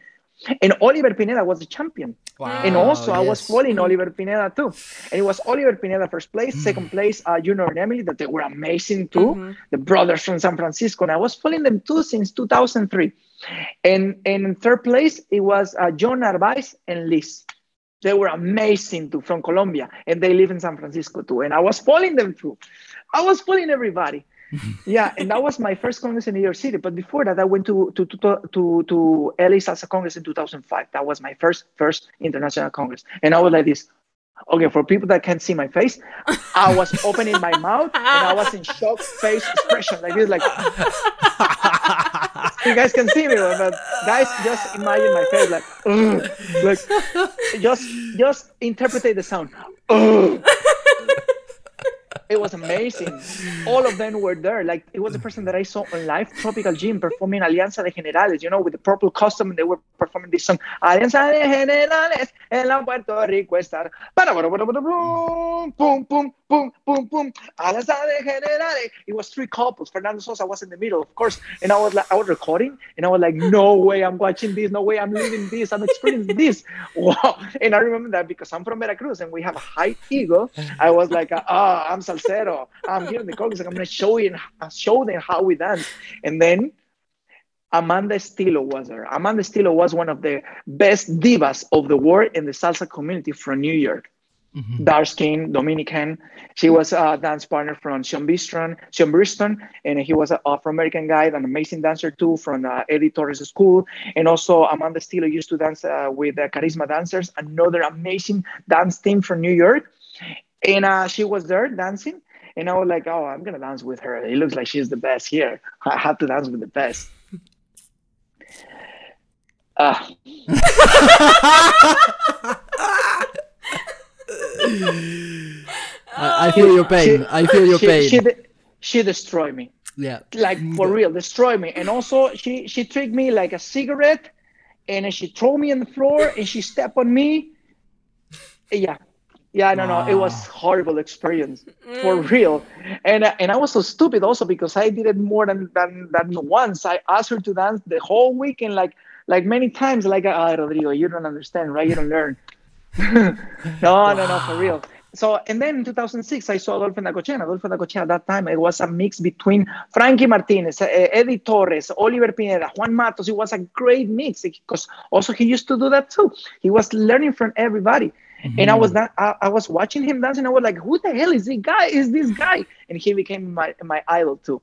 and Oliver Pineda was the champion. Wow. And also, I was yes. following Oliver Pineda too. And it was Oliver Pineda first place, second place, uh, Junior and Emily, that they were amazing too. The brothers from San Francisco. And I was following them too since 2003. And, and in third place, it was uh, John Narvaez and Liz. They were amazing too from Colombia. And they live in San Francisco too. And I was following them too. I was following everybody. yeah, and that was my first congress in New York City. But before that, I went to to to to, to LA Salsa Congress in 2005. That was my first first international congress, and I was like this. Okay, for people that can't see my face, I was opening my mouth and I was in shock face expression like this, like you guys can see me, but guys, just imagine my face, like, like just just interpret the sound. It was amazing. All of them were there. Like it was the person that I saw on live Tropical Gym performing Alianza de Generales, you know, with the purple costume, and they were performing this song, Alianza de Generales en la Puerto Rico estar. Boom, boom, boom, boom, boom. Alianza de Generales. It was three couples. Fernando Sosa was in the middle, of course. And I was like, I was recording, and I was like, no way, I'm watching this. No way, I'm living this. I'm experiencing this. Wow. And I remember that because I'm from Veracruz and we have a high ego. I was like, ah, oh, I'm salsero. I'm here in the Congress. I'm going to show you, show them how we dance. And then Amanda Stillo was there. Amanda Stillo was one of the best divas of the world in the salsa community from New York. Mm-hmm. Dark skin, Dominican. She was a dance partner from Sean Bistron, Sean Briston, and he was an Afro-American guy, an amazing dancer too from uh, Eddie Torres School. And also Amanda Steele used to dance uh, with uh, Charisma Dancers, another amazing dance team from New York. And uh, she was there dancing. And I was like, oh, I'm going to dance with her. It looks like she's the best here. I have to dance with the best. Uh. I, I, feel your pain. She, I feel your she, pain. She, she destroyed me. Yeah. Like for real, destroy me. And also she she tricked me like a cigarette and then she threw me on the floor and she stepped on me. Yeah. Yeah, I don't wow. know. It was horrible experience for mm. real, and and I was so stupid also because I did it more than than than once. I asked her to dance the whole weekend, like like many times. Like, ah, oh, Rodrigo, you don't understand, right? You don't learn. no, wow. no, no, for real. So, and then in 2006, I saw Adolfo Indacochea. Adolfo Indacochea at that time, it was a mix between Frankie Martinez, uh, Eddie Torres, Oliver Pineda, Juan Matos. It was a great mix because also he used to do that too. He was learning from everybody. Mm-hmm. And I was not, I, I, was watching him dance and I was like, who the hell is this guy? Is this guy? And he became my, my idol too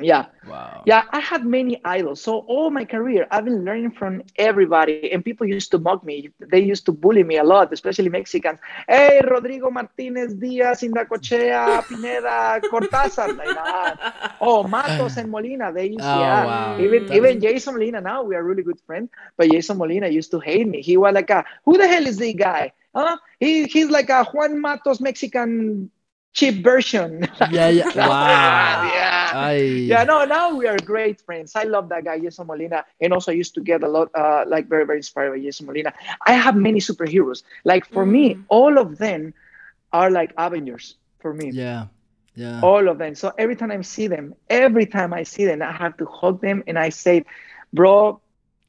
yeah. Wow. Yeah i had many idols. So all my career i've been learning from everybody and people used to mock me. They used to bully me a lot especially mexicans. Hey rodrigo martinez diaz indacochea pineda cortázar. Like that. Oh matos and molina they used oh, yeah. wow. even That's... even jason molina now we are really good friends but jason molina used to hate me. He was like a, who the hell is this guy? Huh? He, he's like a juan matos mexican cheap version. Yeah, yeah. wow. yeah. I... Yeah, no, now we are great friends. I love that guy, Jason Molina. And also I used to get a lot, uh, like very, very inspired by Jason Molina. I have many superheroes. Like for mm. me, all of them are like Avengers for me. Yeah. Yeah. All of them. So every time I see them, every time I see them, I have to hug them and I say, bro,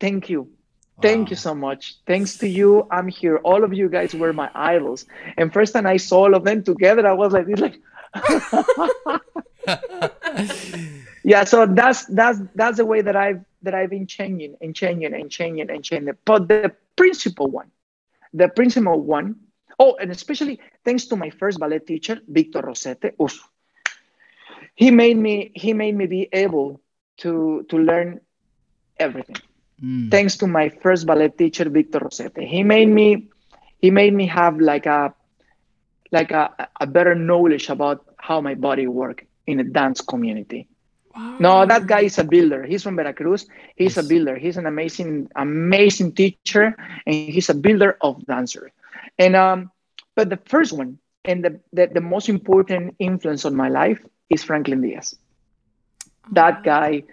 thank you Thank you so much. Thanks to you, I'm here. All of you guys were my idols. And first time I saw all of them together, I was like, like yeah. So that's that's that's the way that I've that I've been changing and changing and changing and changing. But the principal one, the principal one, oh, and especially thanks to my first ballet teacher, Victor Rosete. Oof, he made me he made me be able to to learn everything mm. thanks to my first ballet teacher, Victor Rosete. He made me he made me have like a like a, a better knowledge about how my body work in a dance community. Wow. No, that guy is a builder. He's from Veracruz. He's yes. a builder. He's an amazing, amazing teacher, and he's a builder of dancers. And um, but the first one and the, the, the most important influence on my life is Franklin Diaz. That guy,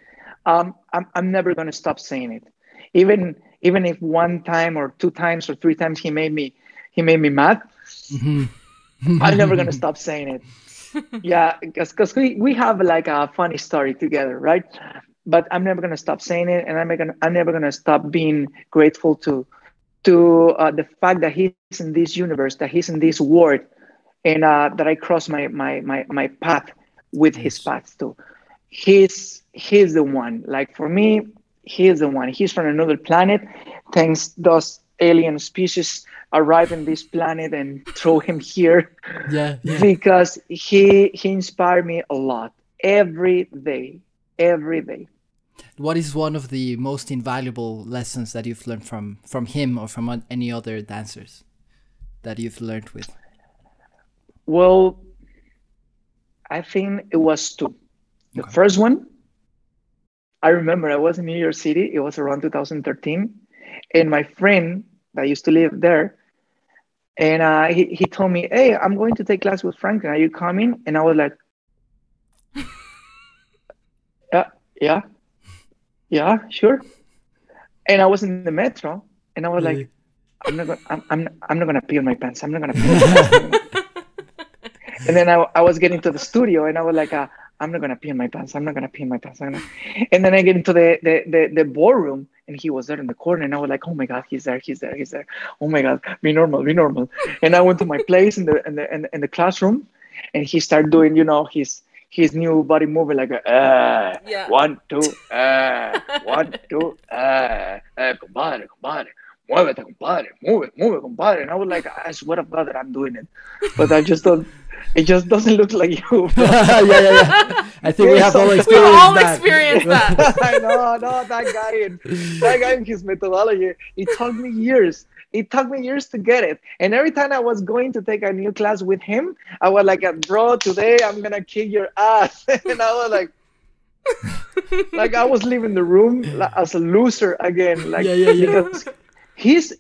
um, I'm, I'm never gonna stop saying it even even if one time or two times or three times he made me he made me mad mm-hmm. i'm never gonna stop saying it yeah because we, we have like a funny story together right but i'm never gonna stop saying it and i'm gonna i'm never gonna stop being grateful to to uh, the fact that he's in this universe that he's in this world and uh, that i cross my my my, my path with yes. his path too he's he's the one like for me he's the one. He's from another planet. Thanks those alien species arrive in this planet and throw him here. Yeah, yeah. Because he he inspired me a lot. every day, every day. What is one of the most invaluable lessons that you've learned from from him or from any other dancers that you've learned with? Well, I think it was two. The Okay. first one, I remember I was in New York City. It was around 2013, and my friend that used to live there, and uh, he he told me, "Hey, I'm going to take class with Franklin. Are you coming?" And I was like, "Yeah, yeah, yeah, sure." And I was in the metro, and I was like, I'm not gonna, I'm, I'm, I'm not gonna pee on my pants. I'm not gonna pee. On my pants. and then I, I was getting to the studio, and I was like, uh, I'm not gonna pee in my pants. I'm not gonna pee in my pants. I'm gonna... And then I get into the, the the the ballroom, and he was there in the corner, and I was like, oh my god, he's there, he's there, he's there. Oh my god, be normal, be normal. And I went to my place in the in the in, in the classroom, and he started doing, you know, his his new body movement like uh, Yeah. one two uh, one two uh, uh, compadre, compadre. Muévete, compadre. Move it, move it, compadre. And I was like, ah, I swear to God that I'm doing it. But I just don't, it just doesn't look like you. yeah, yeah, yeah. I think we have all We We experienced all that. experienced that. I know, no, that guy and that guy and his methodology, it took me years. It took me years to get it. And every time I was going to take a new class with him, I was like, bro, today I'm gonna kick your ass. and I was like, like I was leaving the room like, as a loser again. Like Yeah, yeah, yeah. because he's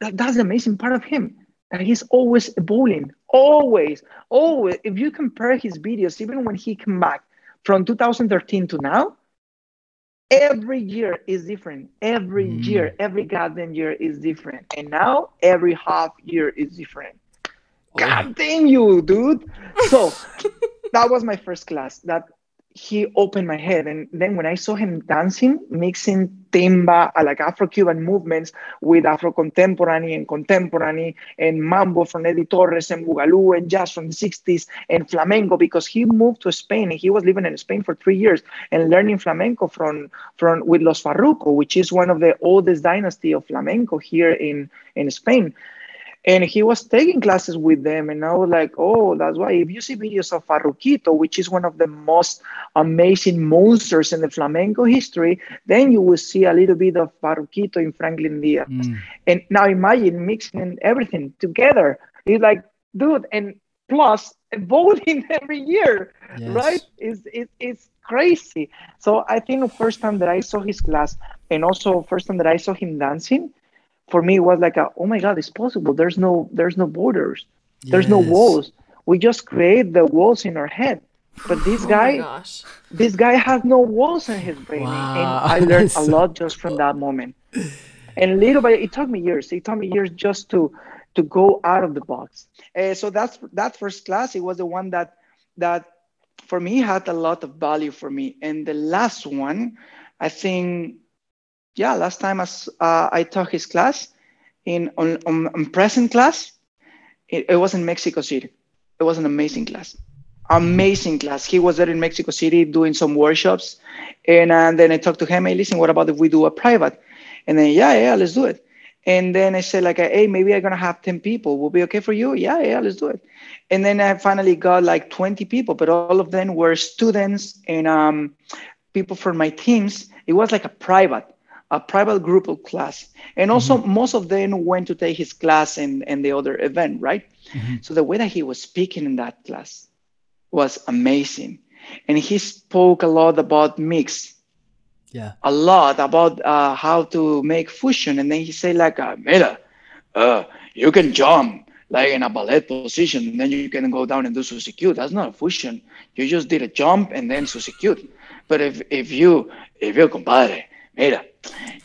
that- that's the amazing part of him. That he's always evolving. Always, always. If you compare his videos, even when he came back from 2013 to now, every year is different. Every Mm. year, every goddamn year is different. And now every half year is different. God damn you, dude. So that was my first class. That he opened my head. And then when I saw him dancing, mixing timba, like Afro-Cuban movements with Afro-contemporary and contemporary and mambo from Eddie Torres and Boogaloo and jazz from the 60s and flamenco because he moved to Spain and he was living in Spain for three years and learning flamenco from, from with Los Farruco, which is one of the oldest dynasty of flamenco here in, in Spain and he was taking classes with them and i was like oh that's why. If you see videos of farruquito which is one of the most amazing monsters in the flamenco history then you will see a little bit of farruquito in franklin diaz. Mm. and now imagine mixing everything together. It's like dude and plus voting every year Yes. right? It's, it, it's crazy. So i think the first time that i saw his class and also first time that i saw him dancing for me it was like a, oh my god it's possible. There's no there's no borders. There's no walls. We just create the walls in our head. But this Oh guy this guy has no walls in his brain. Wow. and i learned a lot just from that moment. And little by it took me years. It took me years just to to go out of the box. Uh, so that's that first class it was the one that that for me had a lot of value for me. And the last one i think yeah last time as uh, i taught his class in on, on, on present class it, it was in mexico city. It was an amazing class. Amazing class. He was there in mexico city doing some workshops. And uh, then i talked to him hey listen what about if we do a private? And then yeah yeah let's do it. And then i said like hey maybe i'm gonna have 10 people. Will be okay for you? Yeah yeah let's do it. And then i finally got like 20 people but all of them were students and um, people from my teams. It was like a private a private group of class. And also most of them went to take his class and, and the other event right? So the way that he was speaking in that class was amazing. And he spoke a lot about mix. Yeah. a lot about uh, how to make fusion. And then he said like uh, mira uh, you can jump like in a ballet position and then you can go down and do susicute that's not a fusion. You just did a jump and then susicute but if if you if you compadre mira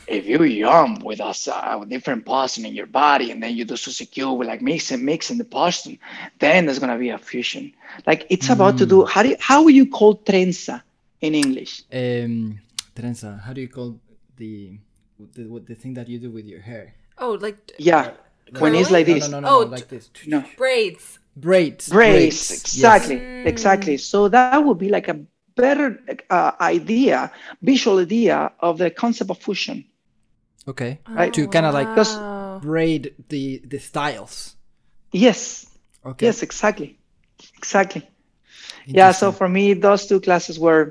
if you jump with us uh, with different posture in your body and then you do susicute with like mixing mixing the posture then there's gonna be a fusion like it's about to do how do you, how will you call trenza in english Um, trenza. How do you call the the, what- the thing that you do with your hair? Oh, like yeah when it's like this No, no, no, Oh, no, like this. no braids. Braids. brace yes. exactly exactly so that would be like a better uh, idea visual idea of the concept of fusion Okay. Right. To kind of like Wow. braid the the styles. yes Okay. yes exactly exactly yeah so for me those two classes were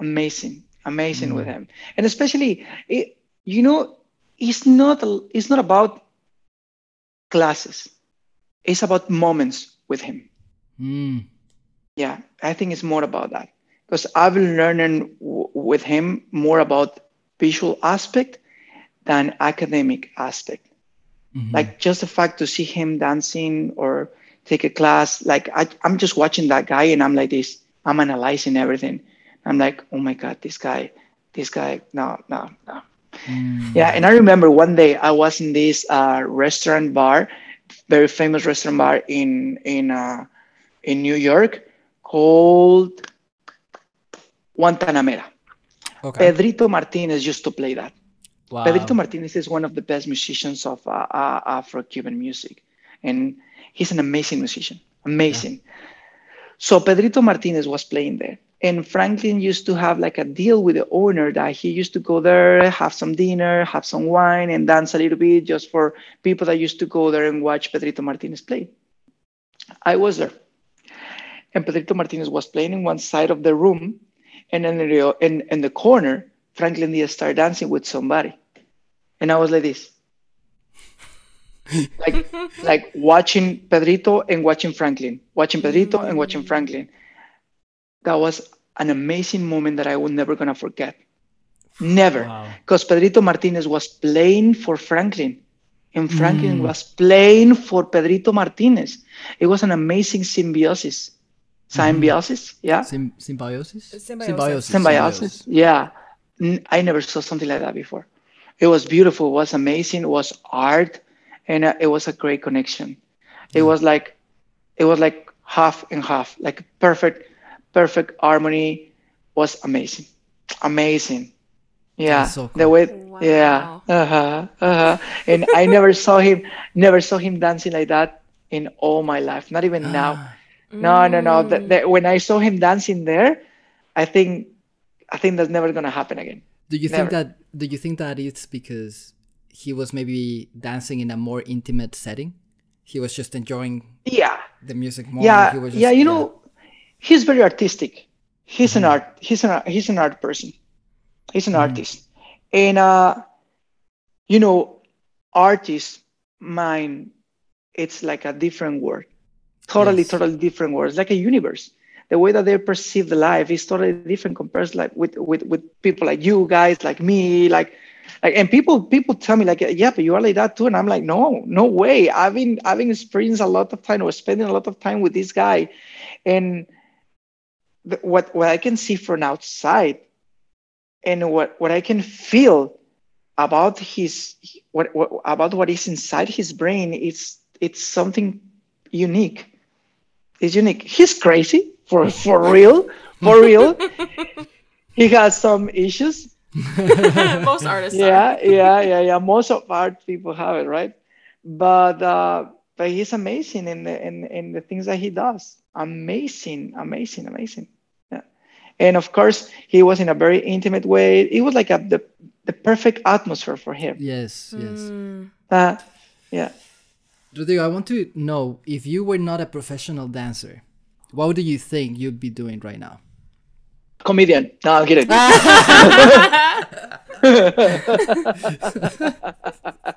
amazing amazing with him and especially it, you know it's not it's not about classes it's about moments with him Mm. yeah i think it's more about that because i've been learning w- with him more about visual aspect than academic aspect Mhm. like just the fact to see him dancing or take a class like I, i'm just watching that guy and i'm like this i'm analyzing everything i'm like oh my god this guy this guy no no no Mm. yeah and i remember one day i was in this uh, restaurant bar very famous restaurant bar in in uh, in new york called guantanamera Okay. pedrito martinez used to play that Wow. Pedrito Martinez is one of the best musicians of uh, uh, Afro-Cuban music, and he's an amazing musician. Amazing. So Pedrito Martinez was playing there, and Franklin used to have like a deal with the owner that he used to go there, have some dinner, have some wine, and dance a little bit just for people that used to go there and watch Pedrito Martinez play. I was there, and Pedrito Martinez was playing in one side of the room, and in the in, in the corner, Franklin Diaz started dancing with somebody, and I was like this, like like watching Pedrito and watching Franklin, watching Pedrito and watching Franklin. That was an amazing moment that I will never gonna forget. Never, Wow. because Pedrito Martinez was playing for Franklin, and Franklin Mm. was playing for Pedrito Martinez. It was an amazing symbiosis. Symbiosis, yeah. Sym- symbiosis? Symbiosis. symbiosis. Yeah, N- I never saw something like that before. It was beautiful. It was amazing. It was art, and uh, it was a great connection. It was like, it was like half and half, like perfect, perfect harmony. Was amazing, amazing. Yeah, That's so the way. Wow. Yeah, uh huh, uh huh. And I never saw him, never saw him dancing like that in all my life. Not even now. No, no, no. The, the, mm. when I saw him dancing there, I think, I think that's never gonna happen again. Do you think that do you think that it's because he was maybe dancing in a more intimate setting? He was just enjoying Yeah, the music more. yeah, he was just, yeah. You know, he's very artistic. He's an mm-hmm. art. He's an he's an art person. He's an mm-hmm. artist, and uh, you know, artist mind. It's like a different word. Totally, Yes. totally different words. Like a universe. The way that they perceive the life is totally different compared like with with with people like you guys, like me, like like and people people tell me like yeah but you are like that too and i'm like no no way i've been i've been experienced a lot of time or spending a lot of time with this guy and the, what what i can see from outside and what what i can feel about his what, what about what is inside his brain it's it's something unique it's unique. He's crazy for for real for real. He has some issues. Most artists are. yeah yeah yeah. Yeah most of art people have it right? But uh but he's amazing in the in, in the things that he does. Amazing amazing amazing. Yeah. And of course he was in a very intimate way. It was like a the, the perfect atmosphere for him. Yes, yes. Mm. uh, yeah Rodrigo, I want to know if you were not a professional dancer, what do you think you'd be doing right now? comedian. No i'm kidding.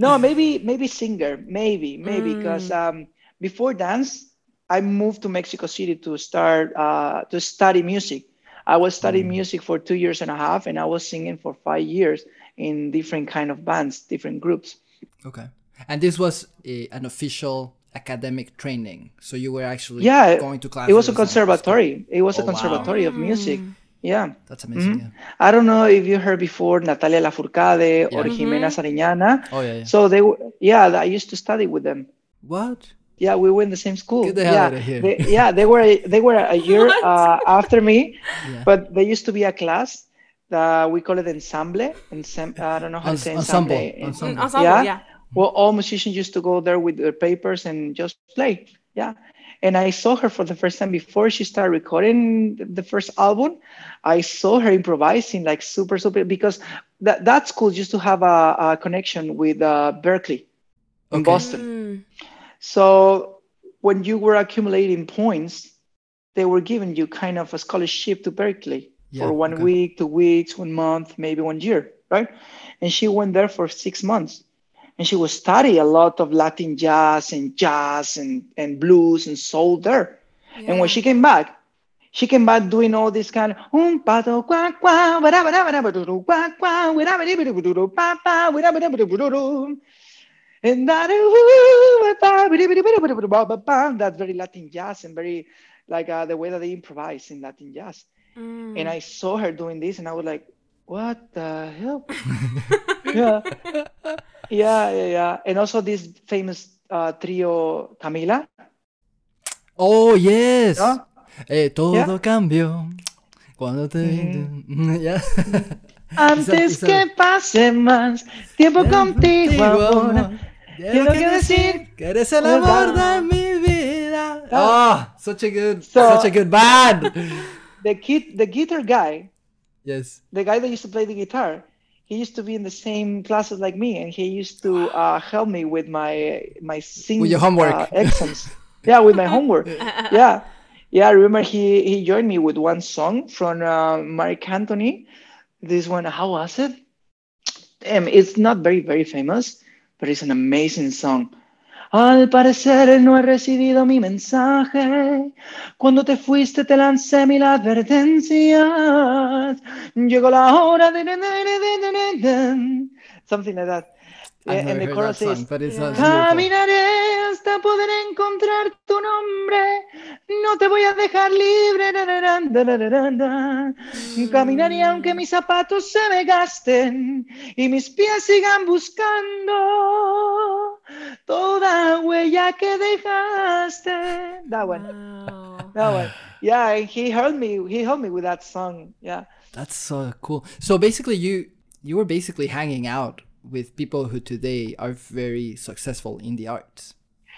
No maybe maybe singer. Maybe maybe because um, before dance i moved to mexico city to start uh, to study music. I was studying music for two years and a half and i was singing for five years in different kind of bands different groups. Okay. And this was a, an official academic training, so you were actually yeah going to classes. it was a conservatory it was a Oh, wow. conservatory of music yeah That's amazing. Yeah. I don't know if you heard before Natalia Lafourcade or Yeah. Jimena Sariñana. Oh yeah, yeah. So they, were- yeah, I used to study with them. What? Yeah, we were in the same school. Get the hell yeah, outta here. They, yeah, they were they were a year uh, after me, Yeah. but they used to be a class that we call it ensemble. Ensemble. I don't know how to say ensemble. ensemble. Mm, Ensemble. ensemble, Yeah? yeah. Well, all musicians used to go there with their papers and just play. Yeah. And I saw her for the first time before she started recording the- the first album. I saw her improvising like super, super, because that, that school used to have a, a connection with uh, Berklee in Okay. Boston. Mm. So when you were accumulating points, they were giving you kind of a scholarship to Berklee Yeah, for one okay. week, two weeks, one month, maybe one year, right? And she went there for six months. And she would study a lot of Latin jazz and jazz and, and blues and soul there. And when she came back, she came back doing all this kind of um pato qua qua and that that's very Latin jazz and very like uh, the way that they improvise in Latin jazz. Mm. And I saw her doing this, and I was like, "What the hell?" yeah, yeah, yeah, yeah. And also this famous uh, trio Camila. Oh, yes. ¿no? Eh, todo Yeah. cambió cuando te... Mhm. Yeah. Antes que pase más tiempo contigo, amor. Quiero que decir que eres el amor de mi vida. Ah, such a good, So- such a good band. The kid, the guitar guy, yes. the guy that used to play the guitar, he used to be in the same classes like me, and he used to uh, help me with my my singing With your homework. uh, exams. yeah, with my homework. yeah, yeah. I remember he he joined me with one song from uh, Marc Anthony. This one, how was it? Damn, it's not very very famous, but it's an amazing song. Al parecer no he recibido mi mensaje. Cuando te fuiste te lancé mil advertencias. Llegó la hora de... Something like that. Yeah, and the chorus that song, is... Caminaré hasta poder encontrar tu nombre. No te voy a dejar libre. na, na. Caminaré aunque mis zapatos se me gasten y mis pies sigan buscando toda huella que dejaste. That one. Wow. That one. Yeah, and he helped me. He helped me with that song. Yeah. That's so cool. So basically, you you were basically hanging out with people who today are very successful in the arts.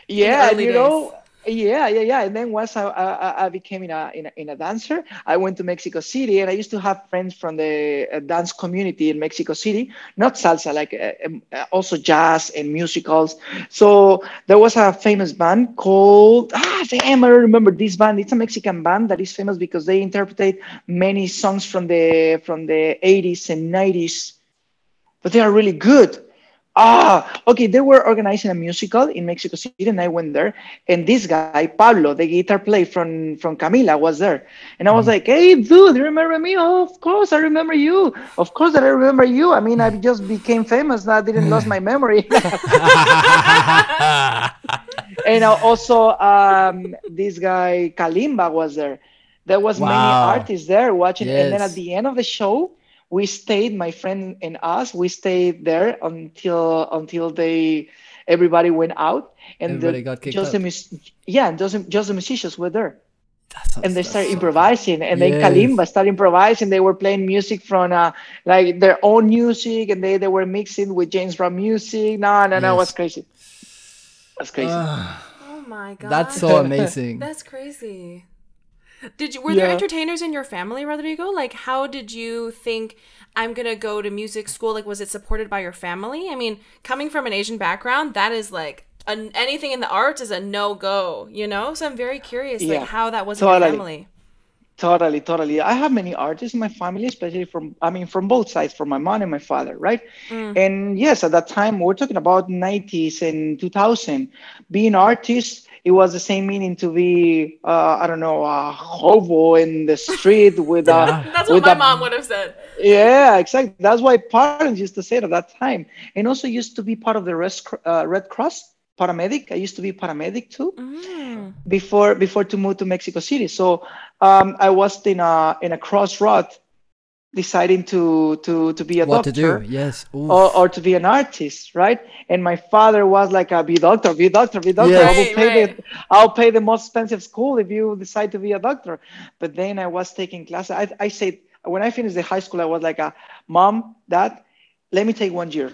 yeah and early you know yeah yeah yeah. And then once i i, I became in a, in a in a dancer i went to mexico city and i used to have friends from the uh, dance community in mexico city not salsa like uh, um, uh, also jazz and musicals. So there was a famous band called ah damn i remember this band. It's a mexican band that is famous because they interpret many songs from the from the 80s and 90s but they are really good Ah, okay. They were organizing a musical in Mexico City, and I went there. And this guy, Pablo, the guitar player from from Camila, was there. And I was like, "Hey, dude, you remember me? Oh, of course, I remember you. Of course, that I remember you. I mean, I just became famous. I didn't lose my memory." and also, um, this guy Kalimba was there. There was many artists there watching. And then at the end of the show, we stayed my friend and us we stayed there until until they everybody went out and the- Everybody got kicked just the out. mus- yeah and just, just the musicians were there That's- and they that's started improvising and then Yes. kalimba started improvising they were playing music from uh, like their own music and they, they were mixing with james brown music no no no it was crazy that's crazy Ah, Oh my god. that's so amazing. That's crazy. Did you were there entertainers in your family, Rodrigo? Like how did you think I'm gonna go to music school? Like was it supported by your family? I mean, coming from an Asian background, that is like an, anything in the arts is a no go, you know? So I'm very curious Yeah, like how that was in your totally. family. Totally, totally. I have many artists in my family, especially from, I mean, from both sides, from my mom and my father, right? Mm. And yes, at that time, we're talking about 90s and 2000. Being artist, it was the same meaning to be, uh, I don't know, a hobo in the street with a. That's with what my a- mom would have said. Yeah, exactly. That's why parents used to say it at that time. And also used to be part of the Res- uh, Red Cross paramedic. I used to be paramedic too Mm. before before to move to Mexico City. So um, I was in a in a crossroad, deciding to to to be a what to doctor do? Yes. Or, or to be an artist, right? And my father was like, a, "Be doctor, be doctor, be doctor. Yes. I will pay right. the I'll pay the most expensive school if you decide to be a doctor." But then I was taking classes. I I said when I finished the high school, I was like, a, "Mom, Dad, let me take one year.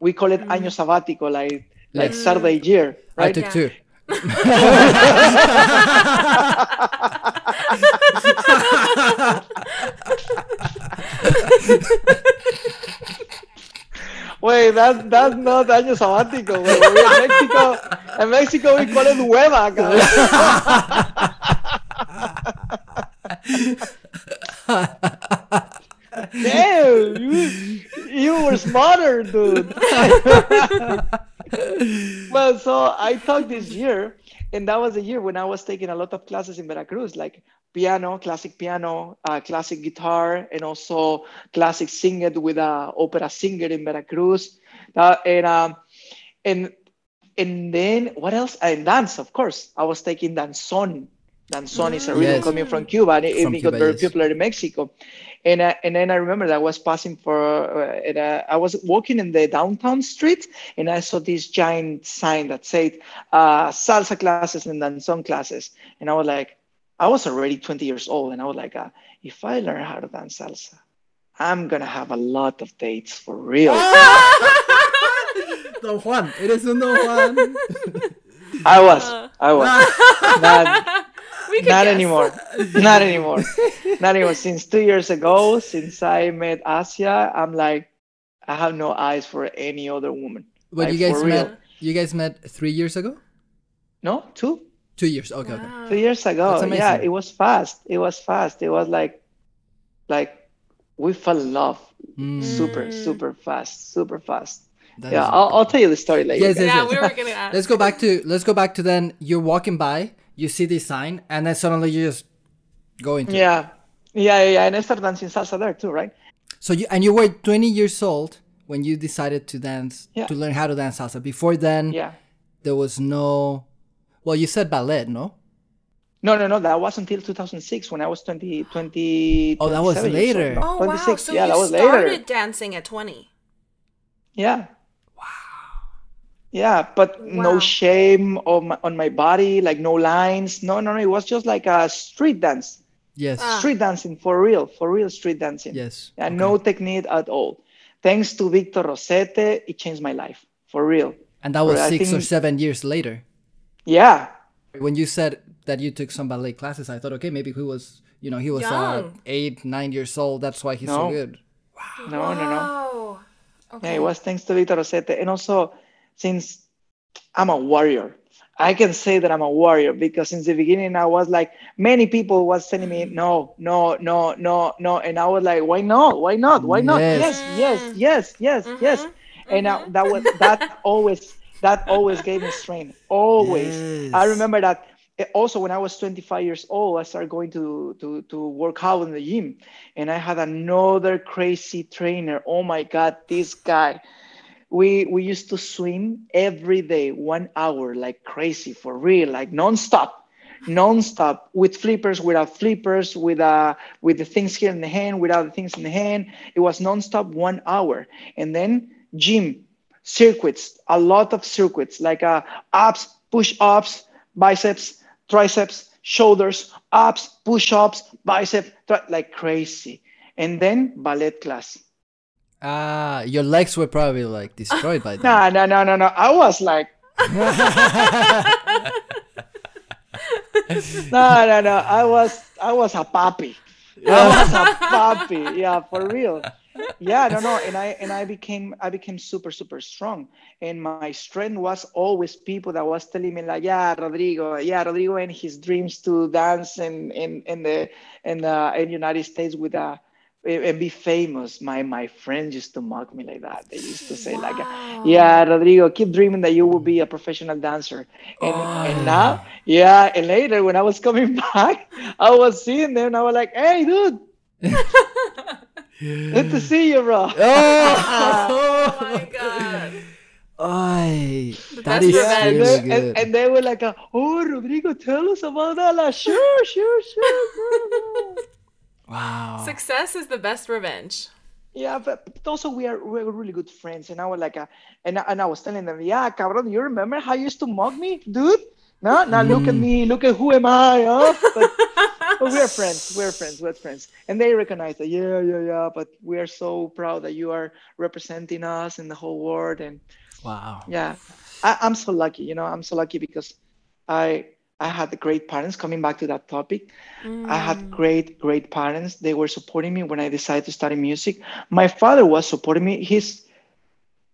We call it año mm. sabático, like like Yes. Saturday mm. year, I took Yeah. two. Wait, that, that's not año sabático, güey. En México, en México, we call it hueva, cabrón? Damn, you, you were smarter, dude. well, so I taught this year, and that was a year when I was taking a lot of classes in Veracruz, like piano, classic piano, uh, classic guitar, and also classic singing with a opera singer in Veracruz. Uh, and um, and and then what else? And dance, of course. I was taking danzón. Danzón is a rhythm Yes. coming from Cuba, and it, From it got Cuba, very yes. popular in Mexico. And uh, and then I remember that I was passing for, uh, and, uh, I was walking in the downtown street, and I saw this giant sign that said uh, salsa classes and danzón classes, and I was like, I was already 20 years old, and I was like, uh, if I learn how to dance salsa, I'm gonna have a lot of dates for real. Don Juan, eres un Don Juan. I was, I was. Not, not anymore. Not anymore. Not anymore. Since two years ago, since I met Asia, I'm like, I have no eyes for any other woman. But Like, you guys for real. met. You guys met three years ago. No, two, Two years. Okay. Okay. Two years ago. Yeah, it was fast. It was fast. It was like, like we fell in love Mm, super, Mm. super fast, super fast. that yeah, I'll, I'll tell you the story later. Yes, yes, Yeah, yes. we were gonna ask. Let's go back to let's go back to then you're walking by, you see this sign, and then suddenly you just go into. Yeah, yeah, yeah, yeah. And I started dancing salsa there too, right? So you and you were 20 years old when you decided to dance Yeah. to learn how to dance salsa. Before then, Yeah. there was no. Well, you said ballet, no? No, no, no. That was until 2006 when I was 20, 20 Oh, that was 27 years old. later. No, Oh wow! 26. So yeah, you that was started later. dancing at twenty. Yeah. Wow. Yeah, but Wow. no shame on my, on my body, like no lines. No, no, no. It was just like a street dance, Yes. Ah. street dancing for real, for real street dancing. Yes. And okay. no technique at all. Thanks to Victor Rosete, it changed my life for real. And that was I six or seven years later. Yeah. When you said that you took some ballet classes, I thought, okay, maybe he was, you know, he was uh, eight, nine years old. That's why he's so No. good. No, no, no. Wow. Yeah, Okay. it was thanks to Victor Rosete. And also, since I'm a warrior, I can say that I'm a warrior because since the beginning, I was like, many people was telling me, no, no, no, no, no. And I was like, why not? Why not? Why not? Yes. Yes, yes, yes, yes, yes. And I, that was, mm-hmm. that always, that always gave me strength. Always. I remember that eh, also when I was 25 years old, I started going to, to, to work out in the gym and I had another crazy trainer. Oh my God, this guy. We, we used to swim every day, one hour, like crazy for real, like nonstop, nonstop with flippers, without flippers, with uh, with the things here in the hand, without the things in the hand. It was nonstop, one hour, and then gym circuits, a lot of circuits, like uh, abs, push ups, biceps, triceps, shoulders, abs, push ups, bicep, tri- like crazy. And then ballet class. Ah, your legs were probably like destroyed by that. No, no, no, no, no. I was like, no, no, no. I was, I was a puppy. I was a puppy. Yeah, for real. Yeah, no, no. And I, and I became, I became super, super strong. And my strength was always people that was telling me like, yeah, Rodrigo, yeah, Rodrigo, and his dreams to dance in, in, in the, in the, in United States with a, and be famous. My, my friends used to mock me like that. They used to say like, yeah, Rodrigo, keep dreaming that you will be a professional dancer. And, and ah. now, yeah, and later when I was coming back, I was seeing them and I was like, hey, dude, good to see you, bro. Oh Oh, my god. Ay, that best revenge. and, really they, good. and, and they were like, uh, oh, Rodrigo, tell us about that. Like, sure, sure, sure. bro." wow. Success is the best revenge. Yeah, but, but also we are we're really good friends, and I was like, uh, and I- and I was telling them, yeah, cabrón, you remember how you used to mock me, dude? No, now look at Mm. me, look at who am I, huh? But, but we're friends, we're friends, we're friends, and they recognize that, yeah, yeah, yeah. But we are so proud that you are representing us in the whole world, and Wow. yeah, I, I'm so lucky, you know, I'm so lucky because I I had great parents. Coming back to that topic, I Mm. had great, great parents. They were supporting me when I decided to study music. My father was supporting me. He's,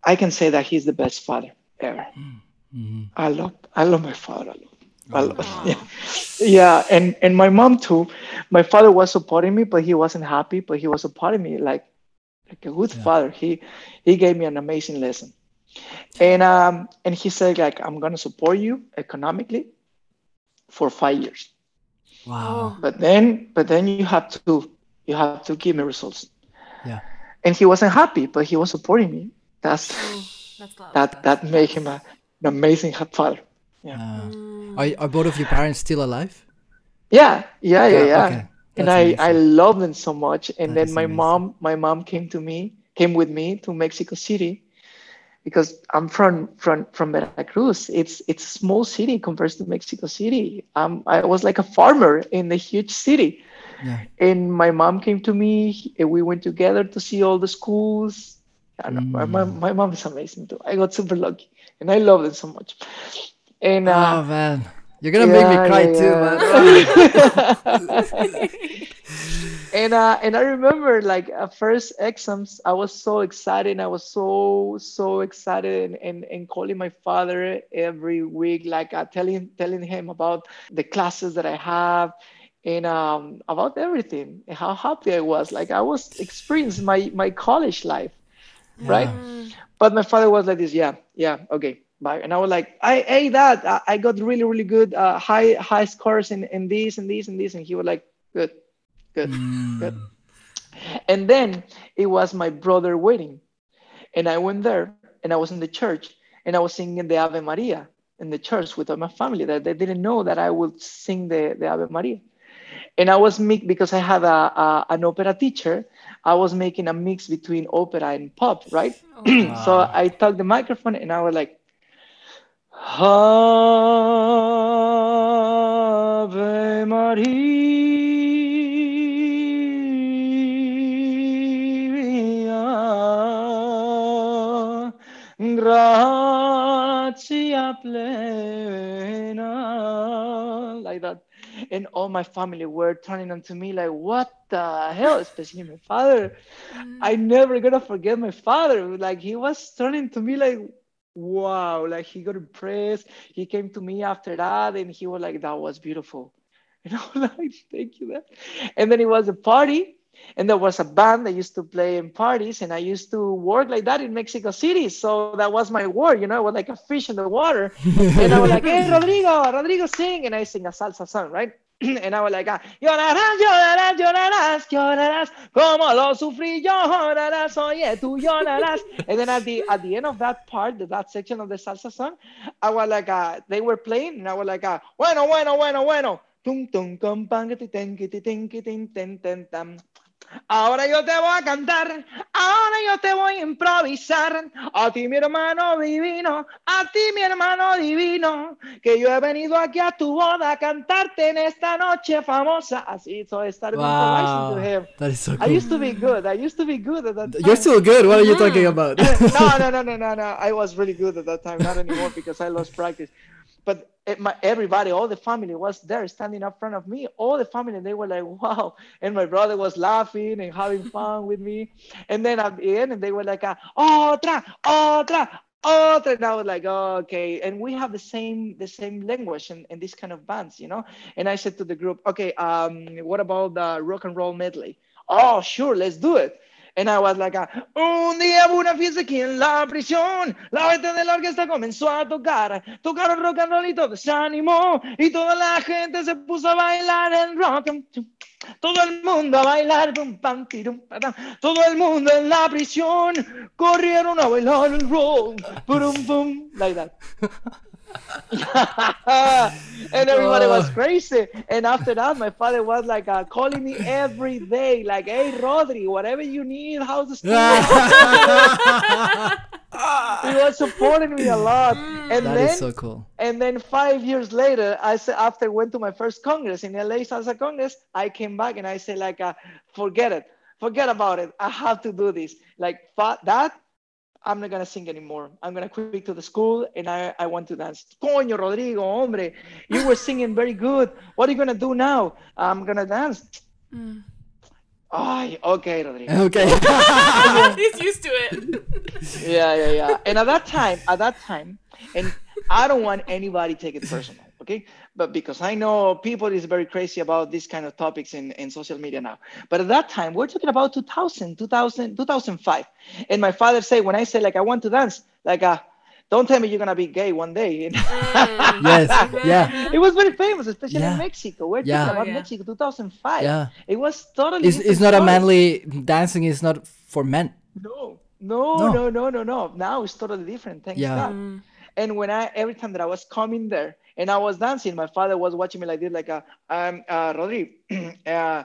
I can say that he's the best father ever. Mhm. I love, I love my father. I love, I yeah. yeah, and and my mom too. My father was supporting me, but he wasn't happy. But he was supporting me. Like, like a good yeah. father. He he gave me an amazing lesson, and um and he said like I'm gonna support you economically for five years. Wow. But then but then you have to you have to give me results. Yeah. And he wasn't happy, but he was supporting me. That's, That's that that made him a, an amazing father. Yeah. Uh, mm. are, are both of your parents still alive? Yeah, yeah, yeah, yeah. Okay. and I, amazing. I love them so much. And that then my amazing. mom, my mom came to me, came with me to Mexico City because I'm from from from Veracruz. It's it's a small city compared to Mexico City. Um, I was like a farmer in a huge city. Yeah. And my mom came to me and we went together to see all the schools. Mm. My, my, my mom is amazing too. I got super lucky and I love it so much. And uh, oh man, you're gonna yeah, make me cry yeah, too, man. and uh, and I remember like at first exams, I was so excited. I was so so excited and, and, and calling my father every week, like uh, telling telling him about the classes that I have and um, about everything and how happy I was. Like I was experiencing my my college life, yeah. right? But my father was like this, yeah, yeah, okay, bye. And I was like, I hey that I, I got really really good uh, high high scores in in this and this and this, and he was like, good, good, mm. good. And then it was my brother wedding, and I went there and I was in the church and I was singing the Ave Maria in the church with my family that they didn't know that I would sing the, the Ave Maria. And I was mix because I had a, a, an opera teacher. I was making a mix between opera and pop, right? Oh, so ah. I took the microphone and I was like, Ave Maria, gratia plena, like that and all my family were turning onto me like, what the hell? Especially my father. Mm. I never gonna forget my father. Like he was turning to me like, wow, like he got impressed. He came to me after that and he was like, that was beautiful. And I was like, thank you. Man. And then it was a party and there was a band that used to play in parties and i used to work like that in mexico city so that was my work you know i was like a fish in the water and i was like hey rodrigo rodrigo sing and i sing a salsa song right and I was like, llorarás, llorarás, llorarás, llorarás, como lo sufrí, llorarás, oye, tú llorarás. And then at the at the end of that part, that section of the salsa song, I was like, uh, they were playing, and I was like, uh, bueno, bueno, bueno, bueno. Tum, tum, tum, pang, ti, ten, ti, ten, ti, ten, ten, ten, ten. Ahora yo te voy a cantar, ahora yo te voy a improvisar. A ti, mi hermano divino, a ti, mi hermano divino, que yo he venido aquí a tu boda a cantarte en esta noche famosa. Así, so I started wow. improvising to him. That is so cool. I used to be good. I used to be good at that time. You're still good. What are you talking about? no, no, no, no, no, no. I was really good at that time. Not anymore because I lost practice but everybody, all the family was there standing up front of me. All the family, they were like, wow. And my brother was laughing and having fun with me. And then at the end, and they were like, otra, otra, otra. And I was like, oh, okay. And we have the same the same language in, in this kind of bands, you know? And I said to the group, okay, um, what about the rock and roll medley? Oh, sure, let's do it. And I was like, un día hubo una fiesta aquí en la prisión. La gente de la orquesta comenzó a tocar. Tocaron rock and roll y todo se animó. Y toda la gente se puso a bailar el rock. Todo el mundo a bailar. Todo el mundo en la prisión. Corrieron a bailar el rock. Pum, pum, like that. and everybody was crazy. And after that, my father was like uh, calling me every day, like, "Hey, Rodri, whatever you need, how's the studio?" he was supporting me a lot. And that then, is so cool. And then five years later, I said, after I went to my first congress in LA Salsa Congress, I came back and I said, like, uh, forget it, forget about it. I have to do this. Like that I'm not gonna sing anymore. I'm gonna quit to the school and I, I want to dance. Coño, Rodrigo, hombre, you were singing very good. What are you gonna do now? I'm gonna dance. Mm. Oh, okay, Rodrigo. Okay. He's used to it. yeah, yeah, yeah. And at that time, at that time, and I don't want anybody to take it personal. Okay, but because I know people is very crazy about these kind of topics in, in social media now. But at that time, we're talking about 2000, 2000, 2005. And my father said, when I say like I want to dance, like uh, don't tell me you're gonna be gay one day. Mm. yes, yeah. It was very famous, especially yeah. in Mexico. We're yeah. talking about oh, yeah. Mexico, 2005. Yeah. It was totally. It's, it's not a manly dancing. Is not for men. No, no, No. no, no, no, no. Now it's totally different. Thanks Yeah. God. Mm. And when I every time that I was coming there and I was dancing, my father was watching me like this, like, uh, um, uh, Rodri, uh, uh,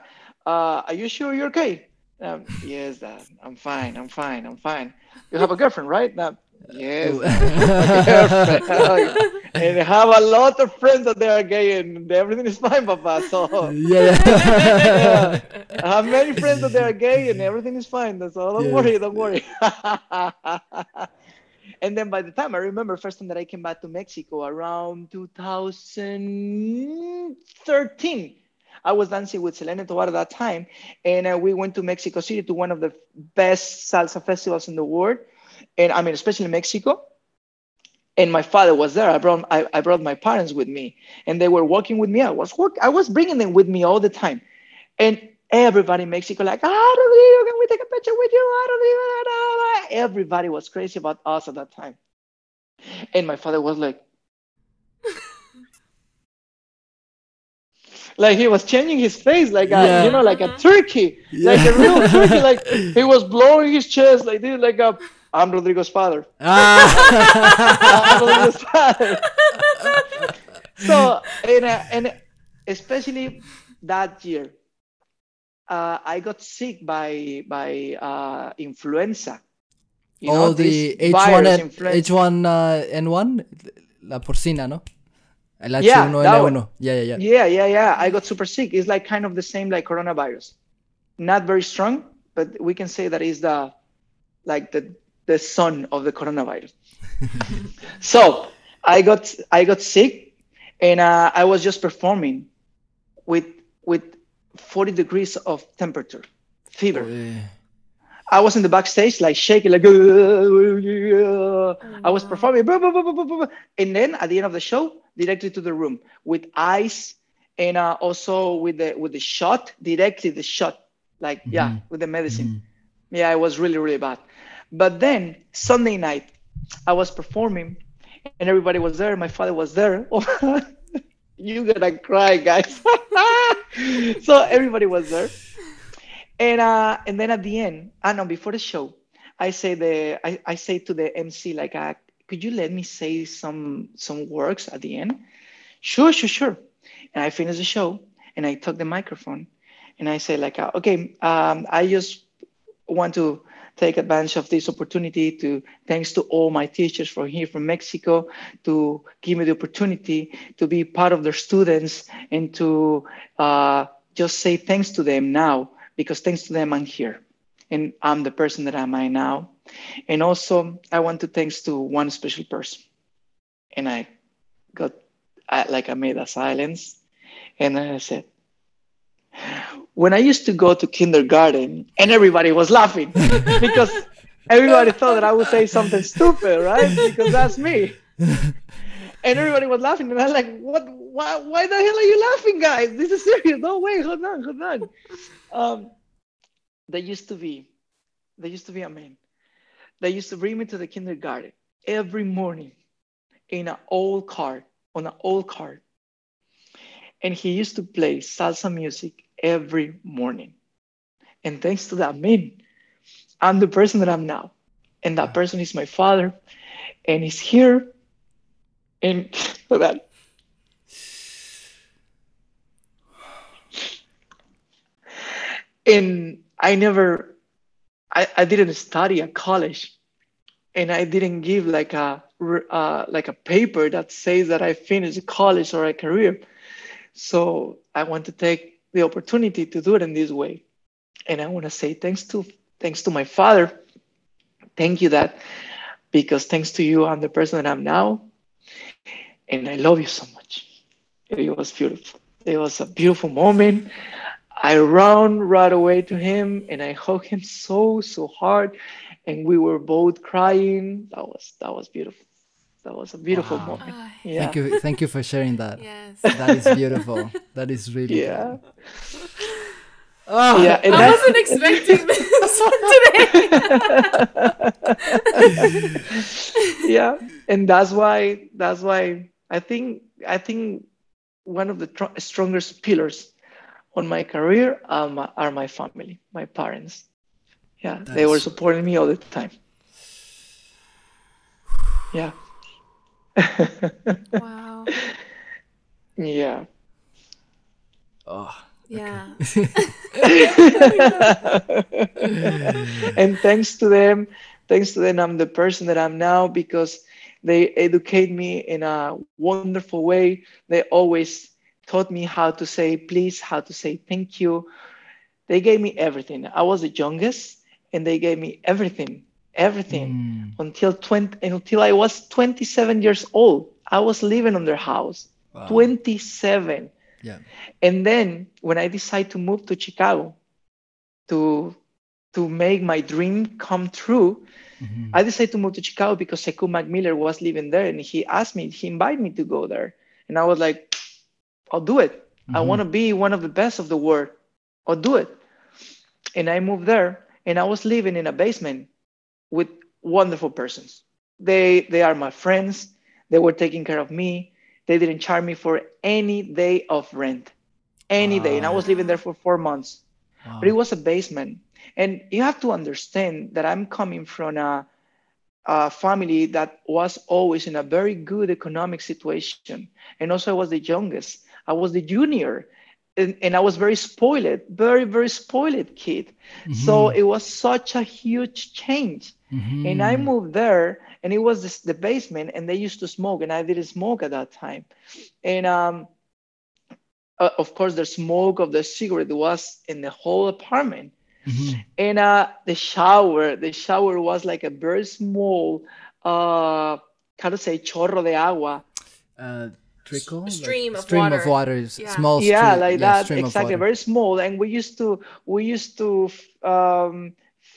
are you sure you're okay? Um, yes, Dad. I'm fine. I'm fine. I'm fine. You have a girlfriend, right? Now, Yes. And have a lot of friends that they are gay and everything is fine, Papa. So yeah. yeah. I have many friends that they are gay and everything is fine. So don't Yes. worry, don't worry. And then by the time I remember first time that I came back to Mexico around 2013. I was dancing with Selena Tovar at that time, and uh, we went to Mexico City to one of the best salsa festivals in the world, and I mean especially in Mexico. And my father was there. I brought I, I brought my parents with me, and they were walking with me. I was work, I was bringing them with me all the time, and everybody in Mexico like, ah, Rodrigo, can we take a picture with you? Ah, Rodrigo, da, da, da." Everybody was crazy about us at that time, and my father was like. Like he was changing his face, like a, Yeah. you know, like a turkey, like a real turkey. Like he was blowing his chest, like this, like a. I'm Rodrigo's father. Ah. I'm Rodrigo's father. so and uh, and especially that year, uh, I got sick by by uh, influenza. You know, oh, the H1N, virus, influenza. H1N1, la porcina, ¿no? El Yeah, that H1N1. one. Yeah, yeah, yeah. Yeah, yeah, yeah. I got super sick. It's like kind of the same like coronavirus. Not very strong, but we can say that is the like the the son of the coronavirus. so I got I got sick, and uh, I was just performing with with 40 degrees of temperature, fever. Eh, I was in the backstage, like shaking, like I was performing, blah, blah, blah, blah, blah, blah. and then at the end of the show, directly to the room with ice and uh, also with the with the shot, directly the shot, like yeah, Mhm. with the medicine. mhm. Yeah, it was really really bad. But then Sunday night, I was performing, and everybody was there. My father was there. you gonna cry, guys. so everybody was there. And uh and then at the end i know before the show i say the i, I say to the mc like uh, could you let me say some some works at the end? Sure sure sure. And i finish the show and i took the microphone and i say like uh, okay um, i just want to take advantage of this opportunity to thanks to all my teachers from here from mexico to give me the opportunity to be part of their students and to uh, just say thanks to them now because thanks to them I'm here and I'm the person that I am now. And also I want to thanks to one special person. And I got I, like I made a silence and I said, when I used to go to kindergarten and everybody was laughing because everybody thought that I would say something stupid, right? Because that's me. And everybody was laughing, and I was like, "What? Why? Why the hell are you laughing, guys? This is serious. No way. Hold on, hold on." Um, there used to be, there used to be a man. They used to bring me to the kindergarten every morning in an old car, on an old car, and he used to play salsa music every morning. And thanks to that man, I'm the person that I'm now, and that person is my father, and he's here. And for that. And I never, I, I didn't study at college, and I didn't give like a uh, like a paper that says that I finished college or a career. So I want to take the opportunity to do it in this way, and I want to say thanks to thanks to my father. Thank you, that because thanks to you, I'm the person that I'm now and I love you so much. It was beautiful. It was a beautiful moment. I ran right away to him and I hugged him so so hard, and we were both crying. That was that was beautiful. That was a beautiful Wow. moment. Ah, Yeah. Thank you, thank you for sharing that. yes. That is beautiful. that is really Yeah. good. Oh, Yeah. I that's, wasn't expecting this today. yeah. And that's why that's why I think I think one of the tr- strongest pillars on my career um, are my family, my parents. Yeah, they were supporting me all the time. Yeah. wow. yeah. oh. Yeah. and thanks to them, thanks to them, I'm the person that I'm now because they educate me in a wonderful way. They always taught me how to say please, how to say thank you. They gave me everything. I was the youngest, and they gave me everything, everything Mm, until 20 until I was 27 years old. I was living on their house. wow. 27. Yeah. And then when I decided to move to Chicago to to make my dream come true, Mhm. I decided to move to Chicago because Sekou McMiller was living there and he asked me, he invited me to go there. And I was like, I'll do it. I Mhm. want to be one of the best of the world. I'll do it. And I moved there and I was living in a basement with wonderful persons. They they are my friends. They were taking care of me. They didn't charge me for any day of rent. Any day. And I was living there for four months Wow. but it was a basement. And you have to understand that I'm coming from a, a family that was always in a very good economic situation. And also, I was the youngest, I was the junior. And, and I was very spoiled, very, very spoiled kid. So it was such a huge change. Mhm. And I moved there, and it was this, the basement, and they used to smoke, and I didn't smoke at that time. And um, uh, of course, the smoke of the cigarette was in the whole apartment. Mhm. And uh, the shower, the shower was like a very small, uh, how to say, chorro de agua. Uh, trickle? Like stream of stream water. of water. is Yeah. Small yeah, stream- like yeah, that, stream exactly, very small. And we used to, we used to um,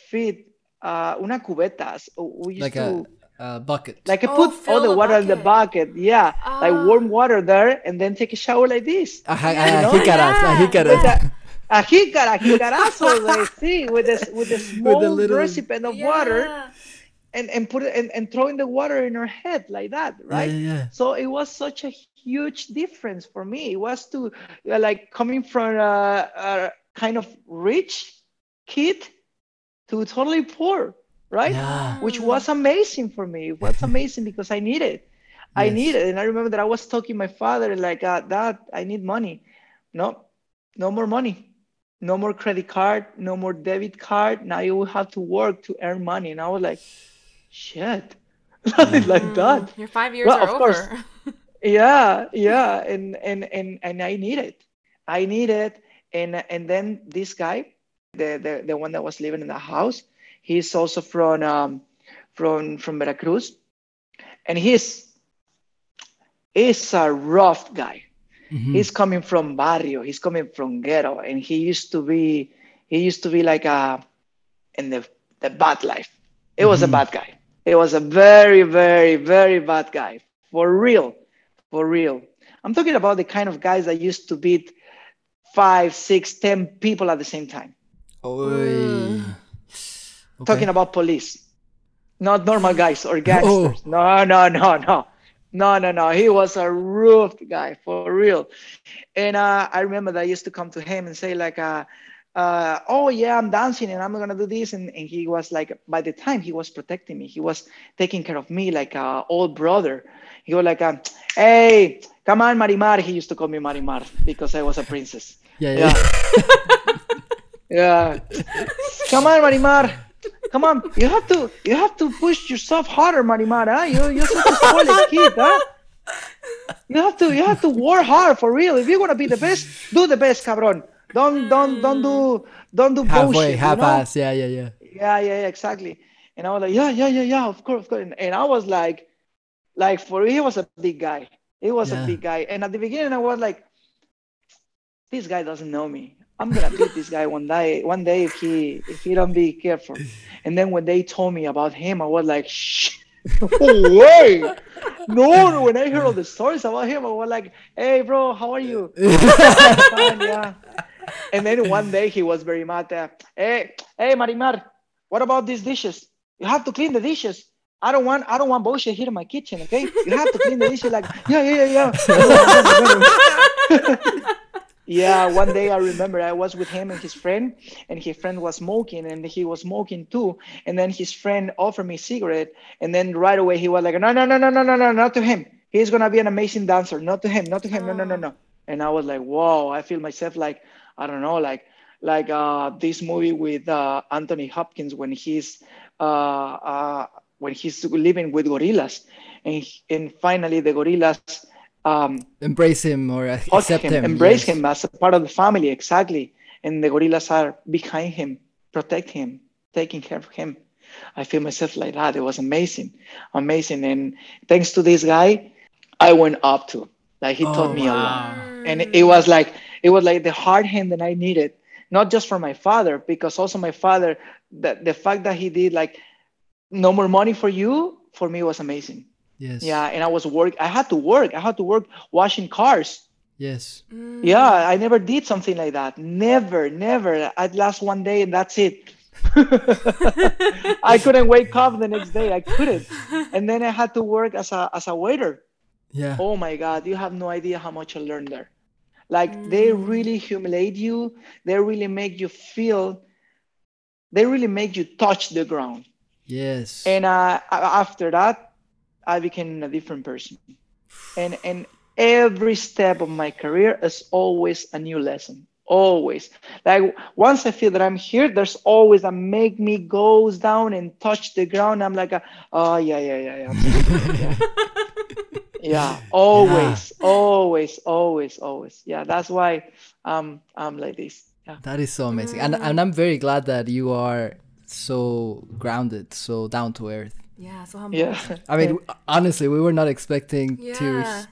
feed uh, una cubetas. We used Like to. a, a bucket. like I Oh, put all the the water in the bucket, yeah, like Ah. warm water there, and then take a shower like this. Ajá, Yeah, ajá, you know? jícaras, ah, jícaras. With a jícara, jicarazo, like, see, with this with the small little- recipient of water, Yeah. And and put it and, and throwing the water in her head like that, right? yeah, yeah. So it was such a huge difference for me. It was to uh, like coming from a, a kind of rich kid to totally poor, right? Yeah. Which was amazing for me. It was amazing because I needed. I Yes. needed, and I remember that I was talking my father like, uh, "Dad, I need money." No, no more money. No more credit card. No more debit card. Now you will have to work to earn money. And I was like, "Shit." like that Mm, Your five years Well, are of course. over. yeah yeah and and and and i need it i need it and and then this guy the the, the one that was living in the house he's also from um from from veracruz and he's he's a rough guy Mhm. he's coming from barrio he's coming from ghetto and he used to be he used to be like a in the the bad life it was Mhm. a bad guy it was a very very very bad guy. For real. For real. I'm talking about the kind of guys that used to beat five six ten people at the same time. Oy. Okay. talking about police. Not normal guys or gangsters. No no no no. No no no. He was a rough guy for real. And uh, i remember that i used to come to him and say like uh, uh, oh yeah i'm dancing and i'm gonna do this and, and he was like by the time he was protecting me he was taking care of me like a old brother he was like uh, hey come on marimar he used to call me marimar because i was a princess Yeah, yeah. yeah. yeah. Come on, Marimar. Come on. You have to you have to push yourself harder, Marimar. Huh? You you're such a spoiled kid, huh? You have to you have to work hard for real. If you're gonna be the best, do the best, cabron. Don't don't don't do don't do Halfway, bullshit. half you know? ass. Yeah, yeah, yeah. Yeah, yeah, yeah, exactly. And I was like, yeah, yeah, yeah, yeah, of course, of course. And, and I was like, like for he was a big guy. He was Yeah. a big guy. And at the beginning, I was like, this guy doesn't know me. I'm gonna beat this guy one day. One day, if he if he don't be careful. And then when they told me about him, I was like, shh, no way. no, when I heard all the stories about him, I was like, "Hey, bro, how are you?" Fine, yeah. And then one day he was very mad. Uh, hey, hey, Marimar, what about these dishes? You have to clean the dishes. I don't want I don't want bullshit here in my kitchen, okay? You have to clean the dishes like yeah, yeah, yeah, yeah. yeah, one day I remember I was with him and his friend, and his friend was smoking and he was smoking too. And then his friend offered me a cigarette, and then right away he was like, No, no, no, no, no, no, no, not to him. He's gonna be an amazing dancer, not to him, not to him, no, no, no, no. And I was like, Whoa, I feel myself like, I don't know, like like uh, this movie with uh, Anthony Hopkins when he's uh, uh, when he's living with gorillas, and and finally the gorillas um, embrace him or accept him, him, embrace yes. him as a part of the family exactly, and the gorillas are behind him, protect him, taking care of him. I feel myself like that. It was amazing, amazing, and thanks to this guy, I went up to. Like he oh, taught me wow. a lot, and it was like it was like the hard hand that I needed, not just for my father, because also my father, the, the fact that he did like no more money for you for me was amazing. Yes. Yeah, and I was work. I had to work. I had to work washing cars. Yes. Mm. Yeah, I never did something like that. Never, never. I'd last one day and that's it. I couldn't wake up the next day. I couldn't. And then I had to work as a as a waiter. Yeah. Oh my God, you have no idea how much I learned there. Like mm. they really humiliate you. They really make you feel. They really make you touch the ground. Yes. And uh, after that, I became a different person. And and every step of my career is always a new lesson. Always. Like once I feel that I'm here, there's always a make me goes down and touch the ground. I'm like, a, oh yeah, yeah, yeah, yeah. yeah. Yeah. Always, yeah. always, always, always. Yeah. That's why um I'm like this. Yeah. That is so amazing. And and I'm very glad that you are so grounded, so down to earth. Yeah, so humble. Yeah. I mean, honestly, we were not expecting yeah. to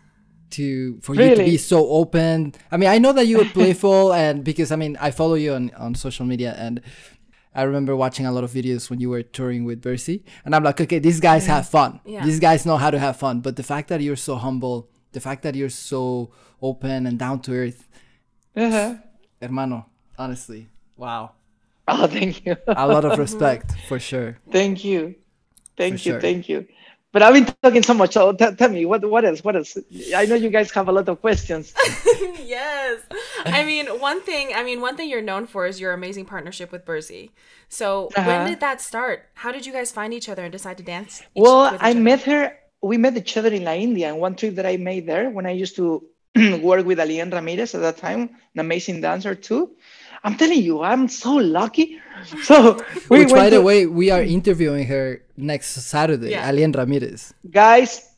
to for really? you to be so open. I mean, I know that you were playful, and because I mean, I follow you on on social media, and I remember watching a lot of videos when you were touring with Bersy, and I'm like, okay, these guys have fun. Yeah. These guys know how to have fun. But the fact that you're so humble, the fact that you're so open and down to earth, uh-huh. hermano, honestly, wow. Oh, thank you. a lot of respect for sure. Thank you, thank for you, sure. thank you. But I've been talking so much. So t- tell me what what else? What else? I know you guys have a lot of questions. yes, I mean one thing. I mean one thing you're known for is your amazing partnership with Bersy. So uh-huh. when did that start? How did you guys find each other and decide to dance? well, I other? met her. We met each other in La India, and one trip that I made there when I used to work with Alien Ramirez at that time, an amazing dancer too. I'm telling you, I'm so lucky. So we Which, by the way, we are interviewing her next Saturday, yeah. Alien Ramirez. Guys,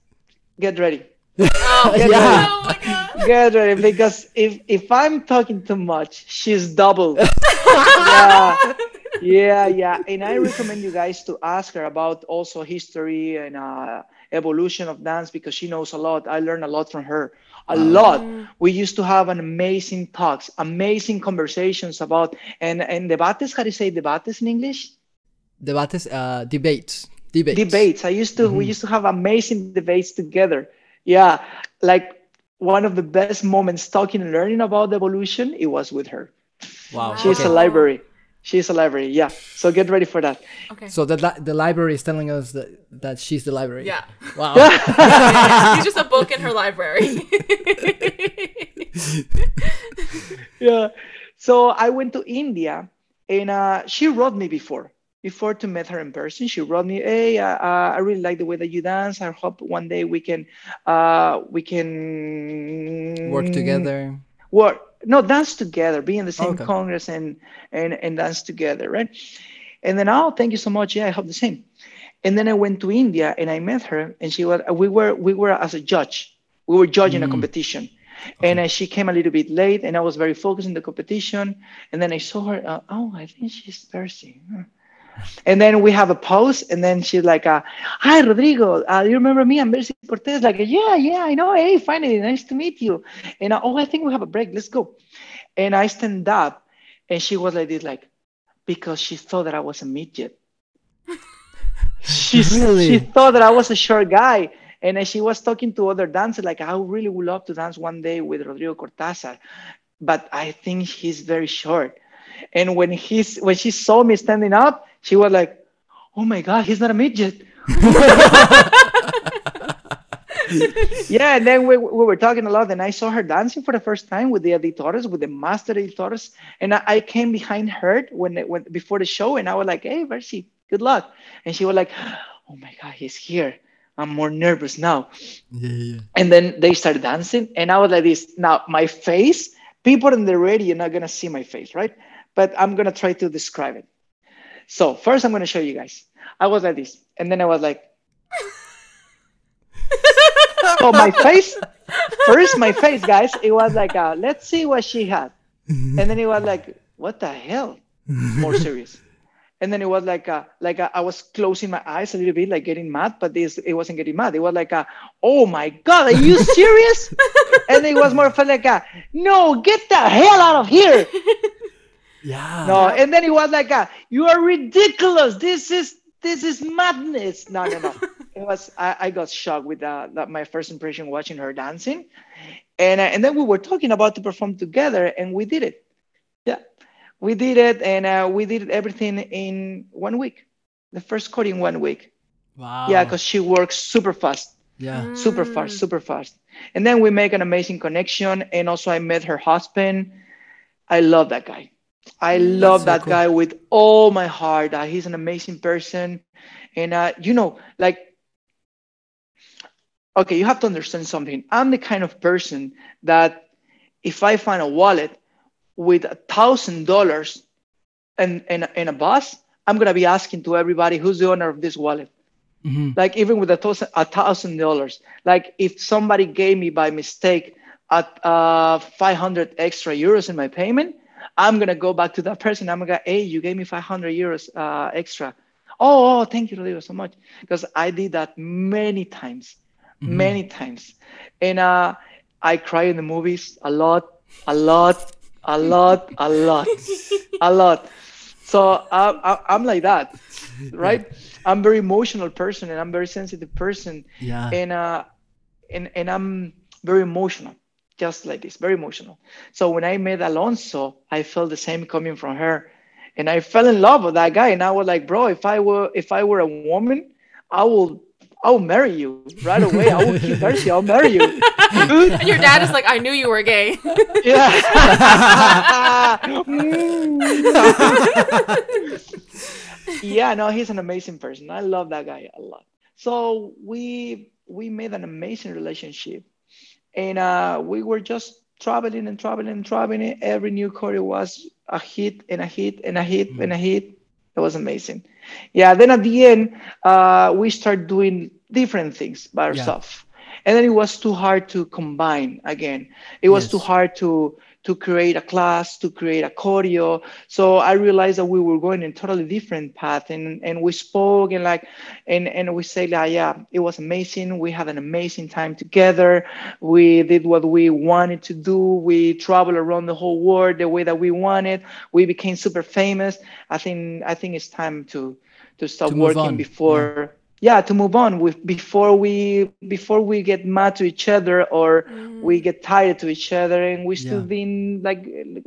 get ready. Oh, get yeah. ready. Oh get ready because if if I'm talking too much, she's double. yeah. yeah, yeah. And I recommend you guys to ask her about also history and uh, evolution of dance because she knows a lot. I learned a lot from her a lot. We used to have an amazing talks, amazing conversations about and and debates. How do you say debates in English? Debates, uh, debates, debates. Debates. I used to. Mm-hmm. We used to have amazing debates together. Yeah, like one of the best moments talking and learning about evolution. It was with her. Wow. She's okay. a library. She's a library, yeah. So get ready for that. Okay. So the li- the library is telling us that that she's the library. Yeah. Wow. She's just a book in her library. yeah. So I went to India, and uh, she wrote me before. Before to meet her in person, she wrote me, "Hey, uh, uh, I really like the way that you dance. I hope one day we can, uh, we can work together." Work no dance together be in the same okay. congress and and and dance together right? And then oh thank you so much. Yeah i hope the same. And then i went to india and i met her and she was we were we were as a judge. We were judging mm. a competition. Okay. and uh, she came a little bit late and i was very focused in the competition. And then i saw her uh, oh i think she's thirsty and then we have a pause, and then she's like, uh, "Hi, Rodrigo. Uh, you remember me? I'm Bersy Cortez." Like, "Yeah, yeah, I know. Hey, finally, nice to meet you." And uh, oh, I think we have a break. Let's go. And I stand up, and she was like this, like, because she thought that I was a midget. she really? she thought that I was a short guy, And uh, she was talking to other dancers, like, I really would love to dance one day with Rodrigo Cortázar, but I think he's very short. And when he's when she saw me standing up, she was like, "Oh my God, he's not a midget." yeah, and then we, we were talking a lot, and I saw her dancing for the first time with the editores, with the master editores, and I, I came behind her when when before the show, and I was like, "Hey, Bersy, good luck," and she was like, "Oh my God, he's here." I'm more nervous now. Yeah, yeah. And then they started dancing, and I was like this. Now my face, people in the radio are not gonna see my face, right? But I'm gonna try to describe it. So first, I'm gonna show you guys. I was like this, and then I was like. so my face, first my face, guys, it was like, a, let's see what she had, and then it was like, what the hell? More serious. And then it was like, uh, like uh, I was closing my eyes a little bit, like getting mad, but this it wasn't getting mad. It was like, uh, oh my god, are you serious? and it was more like, uh, no, get the hell out of here. Yeah. No, and then it was like, uh, you are ridiculous. This is this is madness. No, no, no. it was I, I got shocked with uh, that my first impression watching her dancing, and uh, and then we were talking about to perform together, and we did it. Yeah, we did it, and uh, we did everything in one week. The first chord in one week. Wow. Yeah, because she works super fast, yeah. super fast, super fast. And then we make an amazing connection, and also I met her husband. I love that guy. I love so that cool. guy with all my heart. Uh, he's an amazing person, and uh, you know, like, okay, you have to understand something. I'm the kind of person that if I find a wallet with a thousand dollars and in in a bus, I'm gonna be asking to everybody who's the owner of this wallet. Mhm. Like even with a thousand a thousand dollars. Like if somebody gave me by mistake at uh 500 extra euros in my payment, I'm gonna go back to that person. I'm gonna, hey, you gave me 500 euros uh, extra. Oh, oh, thank you, Rodrigo, so much. Because I did that many times, many times, and uh, I cry in the movies a lot, a lot, a lot, a lot, a lot. So I, I, I'm like that, right? I'm very emotional person, and I'm very sensitive person, Yeah. and uh, and and I'm very emotional, just like this, very emotional. So when I met Alonso, I felt the same coming from her, and I fell in love with that guy. And I was like, bro, if I were if I were a woman, I will I will marry you right away. I will keep Bersy. I'll marry you. And your dad is like, I knew you were gay. Yeah. yeah, no, he's an amazing person. I love that guy a lot. So we we made an amazing relationship, and uh, we were just traveling and traveling and traveling. Every new choreo was a hit and a hit and a hit and a hit. It was amazing. Yeah. Then at the end, uh, we started doing different things by ourselves, and then it was too hard to combine again. It was Yes. too hard to to create a class, to create a choreo. So I realized that we were going in totally different path, and and we spoke and like, and and we said, like, yeah, it was amazing. We had an amazing time together. We did what we wanted to do. We traveled around the whole world the way that we wanted. We became super famous. I think I think it's time to to stop To working before. Yeah, to move on with before we before we get mad to each other or we get tired to each other and we still Yeah. been like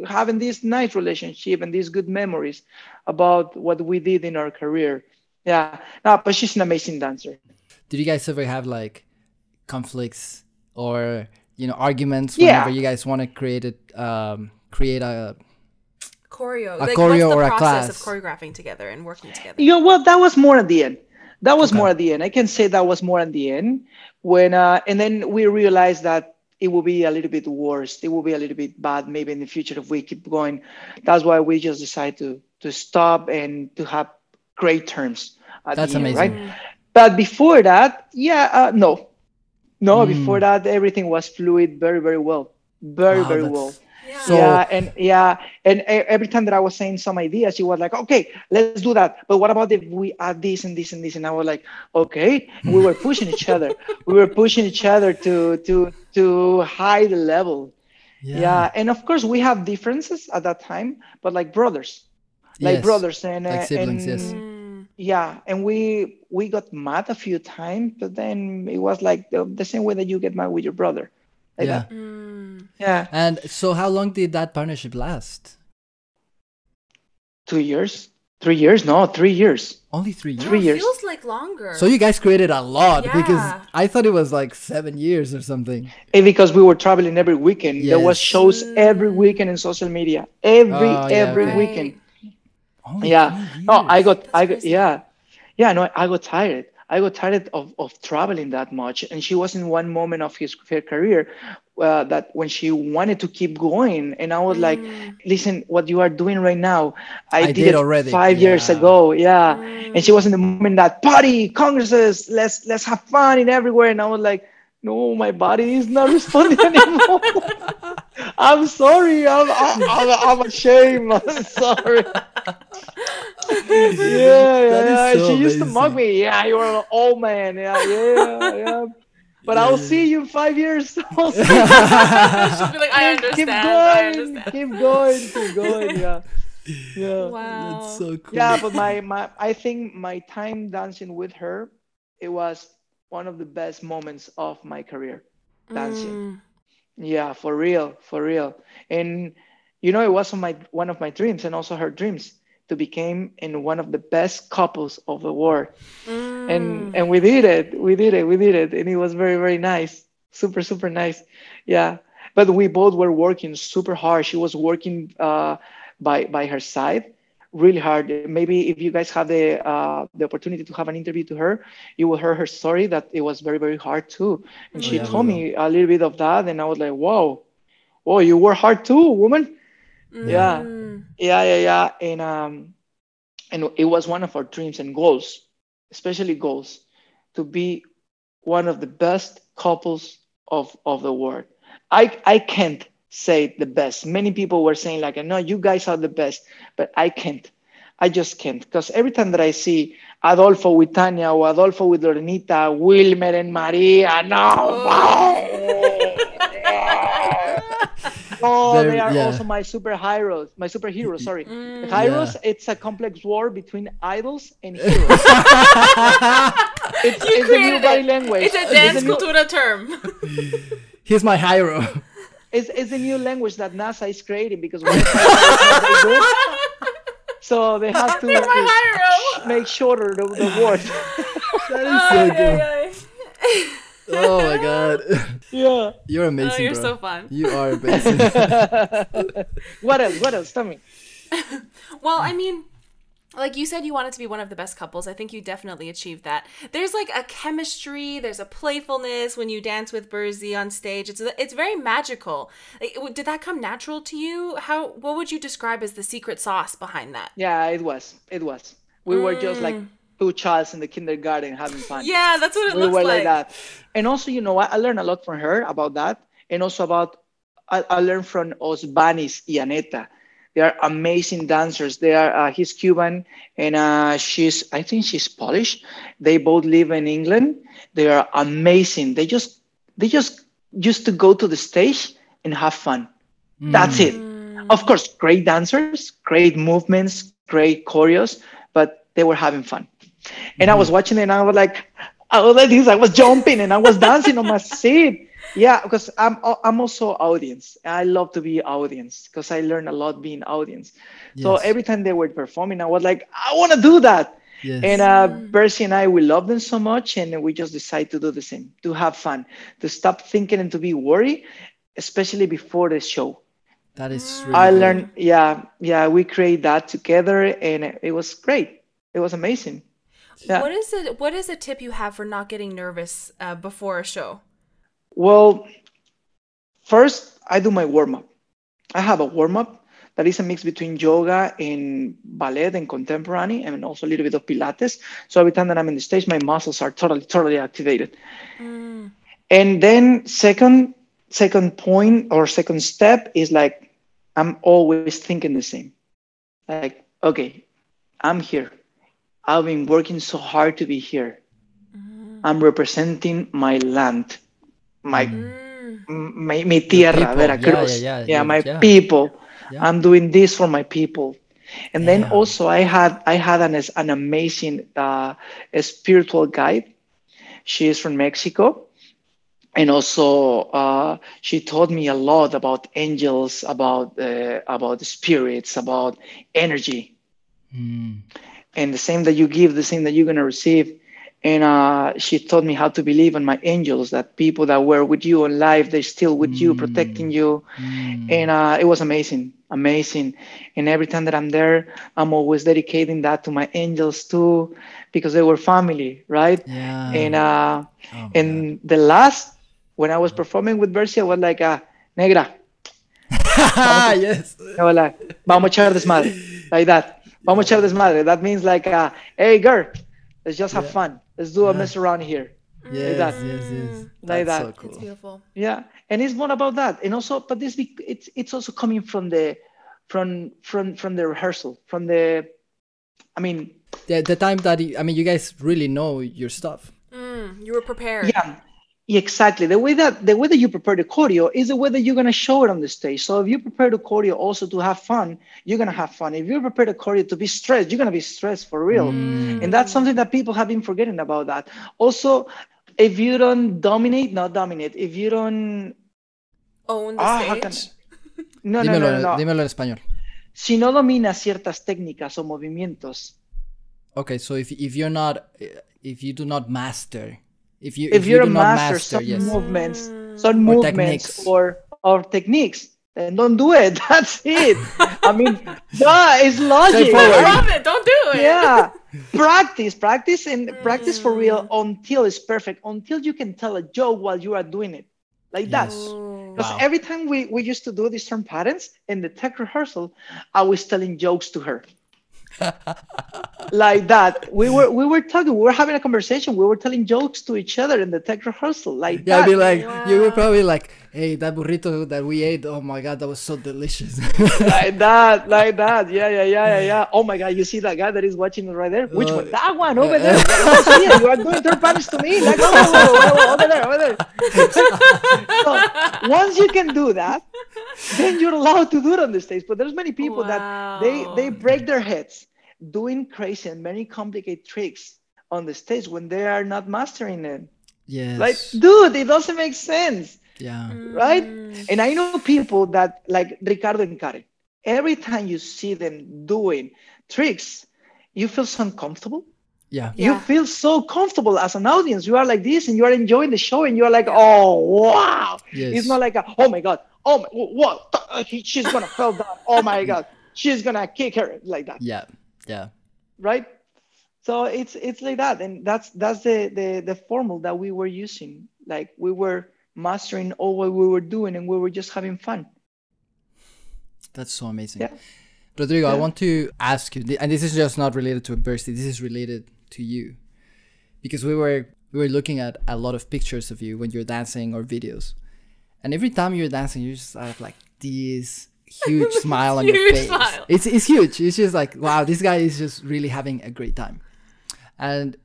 having this nice relationship and these good memories about what we did in our career yeah no but she's an amazing dancer Did you guys ever have like conflicts or you know arguments Yeah. whenever you guys want to create it um create a choreo. A like, choreo what's the or a process class. of choreographing together and working together? yeah well that was more at the end that was Okay. more at the end i can say that was more at the end when uh and then we realized that it will be a little bit worse it will be a little bit bad maybe in the future if we keep going that's why we just decided to to stop and to have great terms at That's end, amazing. right But before that, yeah, uh, no, no. Mm. Before that, everything was fluid, very, very well, very, Wow, very well. Yeah. So- yeah, and yeah, and every time that I was saying some ideas, she was like, "Okay, let's do that." But what about if we add this and this and this? And I was like, "Okay." We were pushing each other. We were pushing each other to to to high the level. Yeah. and of course we have differences at that time, but like brothers, like Yes. brothers and Like uh, siblings, and, yes. Yeah and we we got mad a few times but then it was like the, the same way that you get mad with your brother like yeah. Mm. yeah And so, how long did that partnership last? two years three years no three years Only three years. Three years. Feels like longer. So you guys created a lot because I thought it was like seven years or something. And because we were traveling every weekend there was Yes. shows every Mm. weekend in social media every Oh, yeah, every okay. weekend Only yeah three no i years. got i That's got crazy. yeah yeah no i got tired i got tired of, of traveling that much. And she was in one moment of his her career uh, that when she wanted to keep going. And i was like Mm. listen what you are doing right now i, I did, did it already, five years ago. Yeah. Mm. and she was in the moment that party congresses let's let's have fun in everywhere. And i was like no my body is not responding anymore. I'm sorry. I'm i'm, I'm, I'm ashamed. I'm sorry yeah, yeah, yeah. so she used to mug me. Yeah, you're an old man. Yeah, yeah, yeah. But I'll see you in five years. I'll see you. She'll be like, I keep understand. I going, understand. keep going, keep going. Yeah, yeah, Wow. That's so cool. yeah. But my, my, I think my time dancing with her, it was one of the best moments of my career. dancing. Mm. Yeah, for real, for real. And you know, it was on my one of my dreams, and also her dreams to become in one of the best couples of the world. Mm. And and we did it, we did it, we did it, and it was very very nice, super super nice. Yeah, but we both were working super hard. She was working uh, by by her side really hard. Maybe if you guys have the uh, the opportunity to have an interview to her, you will hear her story that it was very very hard too. And Oh, she yeah, told me a little bit of that, and I was like, whoa, whoa, you were hard too, woman. Yeah. Mm. Yeah, yeah, yeah. And um, and it was one of our dreams and goals, especially goals, to be one of the best couples of of the world. I I can't say the best. Many people were saying like, no, you guys are the best, but I can't. I just can't because every time that I see Adolfo with Tania or Adolfo with Lorenita, Wilmer and Maria, no. Oh, They're- they are yeah. also my superheroes, my superheroes. Sorry, Mm. heroes. It's a complex war between idols and heroes. it's, You it's a new body language. It's a dance new, cultura term. He's my hero. it's, it's a new language that NASA is creating because one is not very good, so they have to You're my hero. make shorter the, the word. That is so good. ay, ay. Oh my god. Yeah. You're amazing, Oh, you're bro. so fun. You are amazing. what else? What else? Tell me. Well, I mean, like you said, you wanted to be one of the best couples. I think you definitely achieved that. There's like a chemistry, there's a playfulness when you dance with Bersy on stage. It's it's very magical. Like, did that come natural to you? How what would you describe as the secret sauce behind that? Yeah, it was. It was. We were just like Mm. Two childs in the kindergarten having fun. Yeah, that's what it we looks were like. like that. And also, you know what? I learned a lot from her about that. And also about, I, I learned from Osbanis y Aneta. They are amazing dancers. They are, uh, he's Cuban and uh, she's, I think she's Polish. They both live in England. They are amazing. They just, they just used to go to the stage and have fun. That's it. Mm. Of course, great dancers, great movements, great choreos, but they were having fun. And I was mm-hmm. watching it and I was like, I was like this, I was jumping and I was dancing on my seat. Yeah, because I'm I'm also audience. I love to be audience because I learn a lot being audience. So every time they were performing, I was like, I want to do that. Yes. And uh, mm-hmm. Bersy and I, we love them so much, and we just decide to do the same, to have fun, to stop thinking and to be worried, especially before the show. that is mm. really I good. learned, yeah, yeah, we create that together, and it, it was great. It was amazing. Yeah. What is it? What is a tip you have for not getting nervous uh, before a show? Well, first I do my warm up. I have a warm up that is a mix between yoga and ballet and contemporary, and also a little bit of Pilates. So every time that I'm in the stage, my muscles are totally, totally activated. Mm. And then second, second point or second step is like I'm always thinking the same. Like, okay, I'm here. I've been working so hard to be here. I'm representing my land, my Mm. m- my, mi tierra, people. Yeah, Veracruz. yeah, yeah, yeah, my yeah. people. Yeah. I'm doing this for my people. And then Damn. also I had I had an an amazing uh, a spiritual guide. She is from Mexico, and also uh, she taught me a lot about angels, about uh, about spirits, about energy, Mm. And the same that you give, the same that you're gonna receive. And uh, she taught me how to believe in my angels, that people that were with you in life, they're still with you, protecting you. Mm. And uh, it was amazing, amazing. And every time that I'm there, I'm always dedicating that to my angels too, because they were family, right? Yeah. And uh, Oh and the last, when I was performing with Bersy, I was like, uh, Negra, yes. I was like, vamos a echar desmadre, like that. Vamos a echar desmadre. That means like, uh, hey, girl, let's just have Yeah. fun. Let's do a Yeah. mess around here. Yes, that. yes, yes. Like That's that. so It's beautiful. Yeah, and it's more about that, and also, but this be, it's it's also coming from the from from from the rehearsal, from the, I mean, The, the time that you, I mean, you guys really know your stuff. Mm, you were prepared. yeah, yeah, exactly. The way that the way that you prepare the choreo is the way that you're gonna show it on the stage. So if you prepare the choreo also to have fun, you're gonna have fun. If you prepare the choreo to be stressed, you're gonna be stressed for real. Mm. And that's something that people have been forgetting about that. Also, if you don't dominate, not dominate. If you don't, Own the ah, how can, stage. no, no, dímelo, no, no, no. dímelo en español. si no dominas ciertas técnicas o movimientos, Okay, so if if you're not, if you do not master, if you if, you you're do a master, master, some yes, movements, Mm. some Or movements techniques. or or techniques, then don't do it. That's it. I mean, duh, it's logic. I love it. Don't do it. Yeah, practice, practice, and practice for real Mm. until it's perfect. Until you can tell a joke while you are doing it, like that. Yes. Ooh. Because Wow. every time we, we used to do these turn patterns in the tech rehearsal, I was telling jokes to her. Like that. We were we were talking, we were having a conversation, we were telling jokes to each other in the tech rehearsal. Like yeah, I'd be like, you were probably like, hey, that burrito that we ate, oh my god, that was so delicious. like that, like that. Yeah, yeah, yeah, yeah, yeah. Oh my god, you see that guy that is watching right there? Which Uh, one? That one over there. Yes, yeah, you are doing third patterns to me. Like, oh, oh, oh, oh, over there, over there. so once you can do that, then you're allowed to do it on the stage. But there's many people that they they break their heads doing crazy and many complicated tricks on the stage when they are not mastering it. yes. Like, dude, it doesn't make sense yeah. right? Mm. And I know people that like Ricardo and Karen. Every time you see them doing tricks, you feel so uncomfortable. Yeah. You Yeah. feel so comfortable as an audience. You are like this, and you are enjoying the show, and you are like, "Oh wow!" Yes. It's not like, a, "Oh my god, oh my, what? She's gonna fall down. Oh my god, she's gonna kick her like that." Yeah. Yeah. right so it's it's like that and that's that's the the the formula that we were using like we were mastering all what we were doing and we were just having fun That's so amazing. Yeah. Rodrigo, I want to ask you, and this is just not related to a birthday. This is related to you, because we were we were looking at a lot of pictures of you when you're dancing or videos, and every time you're dancing, you just have like this huge smile on your face. smile. It's it's huge. It's just like wow, this guy is just really having a great time, and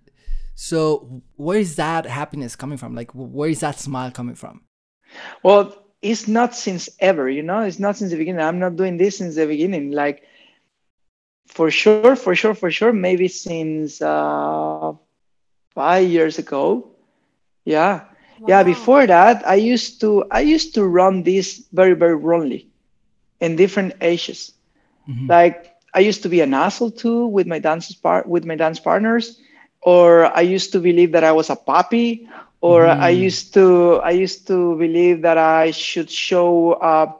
so where is that happiness coming from? Like where is that smile coming from? well it's not since ever you know? It's not since the beginning. I'm not doing this since the beginning. Like for sure for sure for sure maybe since uh five years ago. Yeah. Yeah before that i used to i used to run this very very wrongly in different ages. Mhm. like i used to be an asshole too with my dance part with my dance partners or i used to believe that i was a puppy or i Mm. used to i used to believe that i should show uh,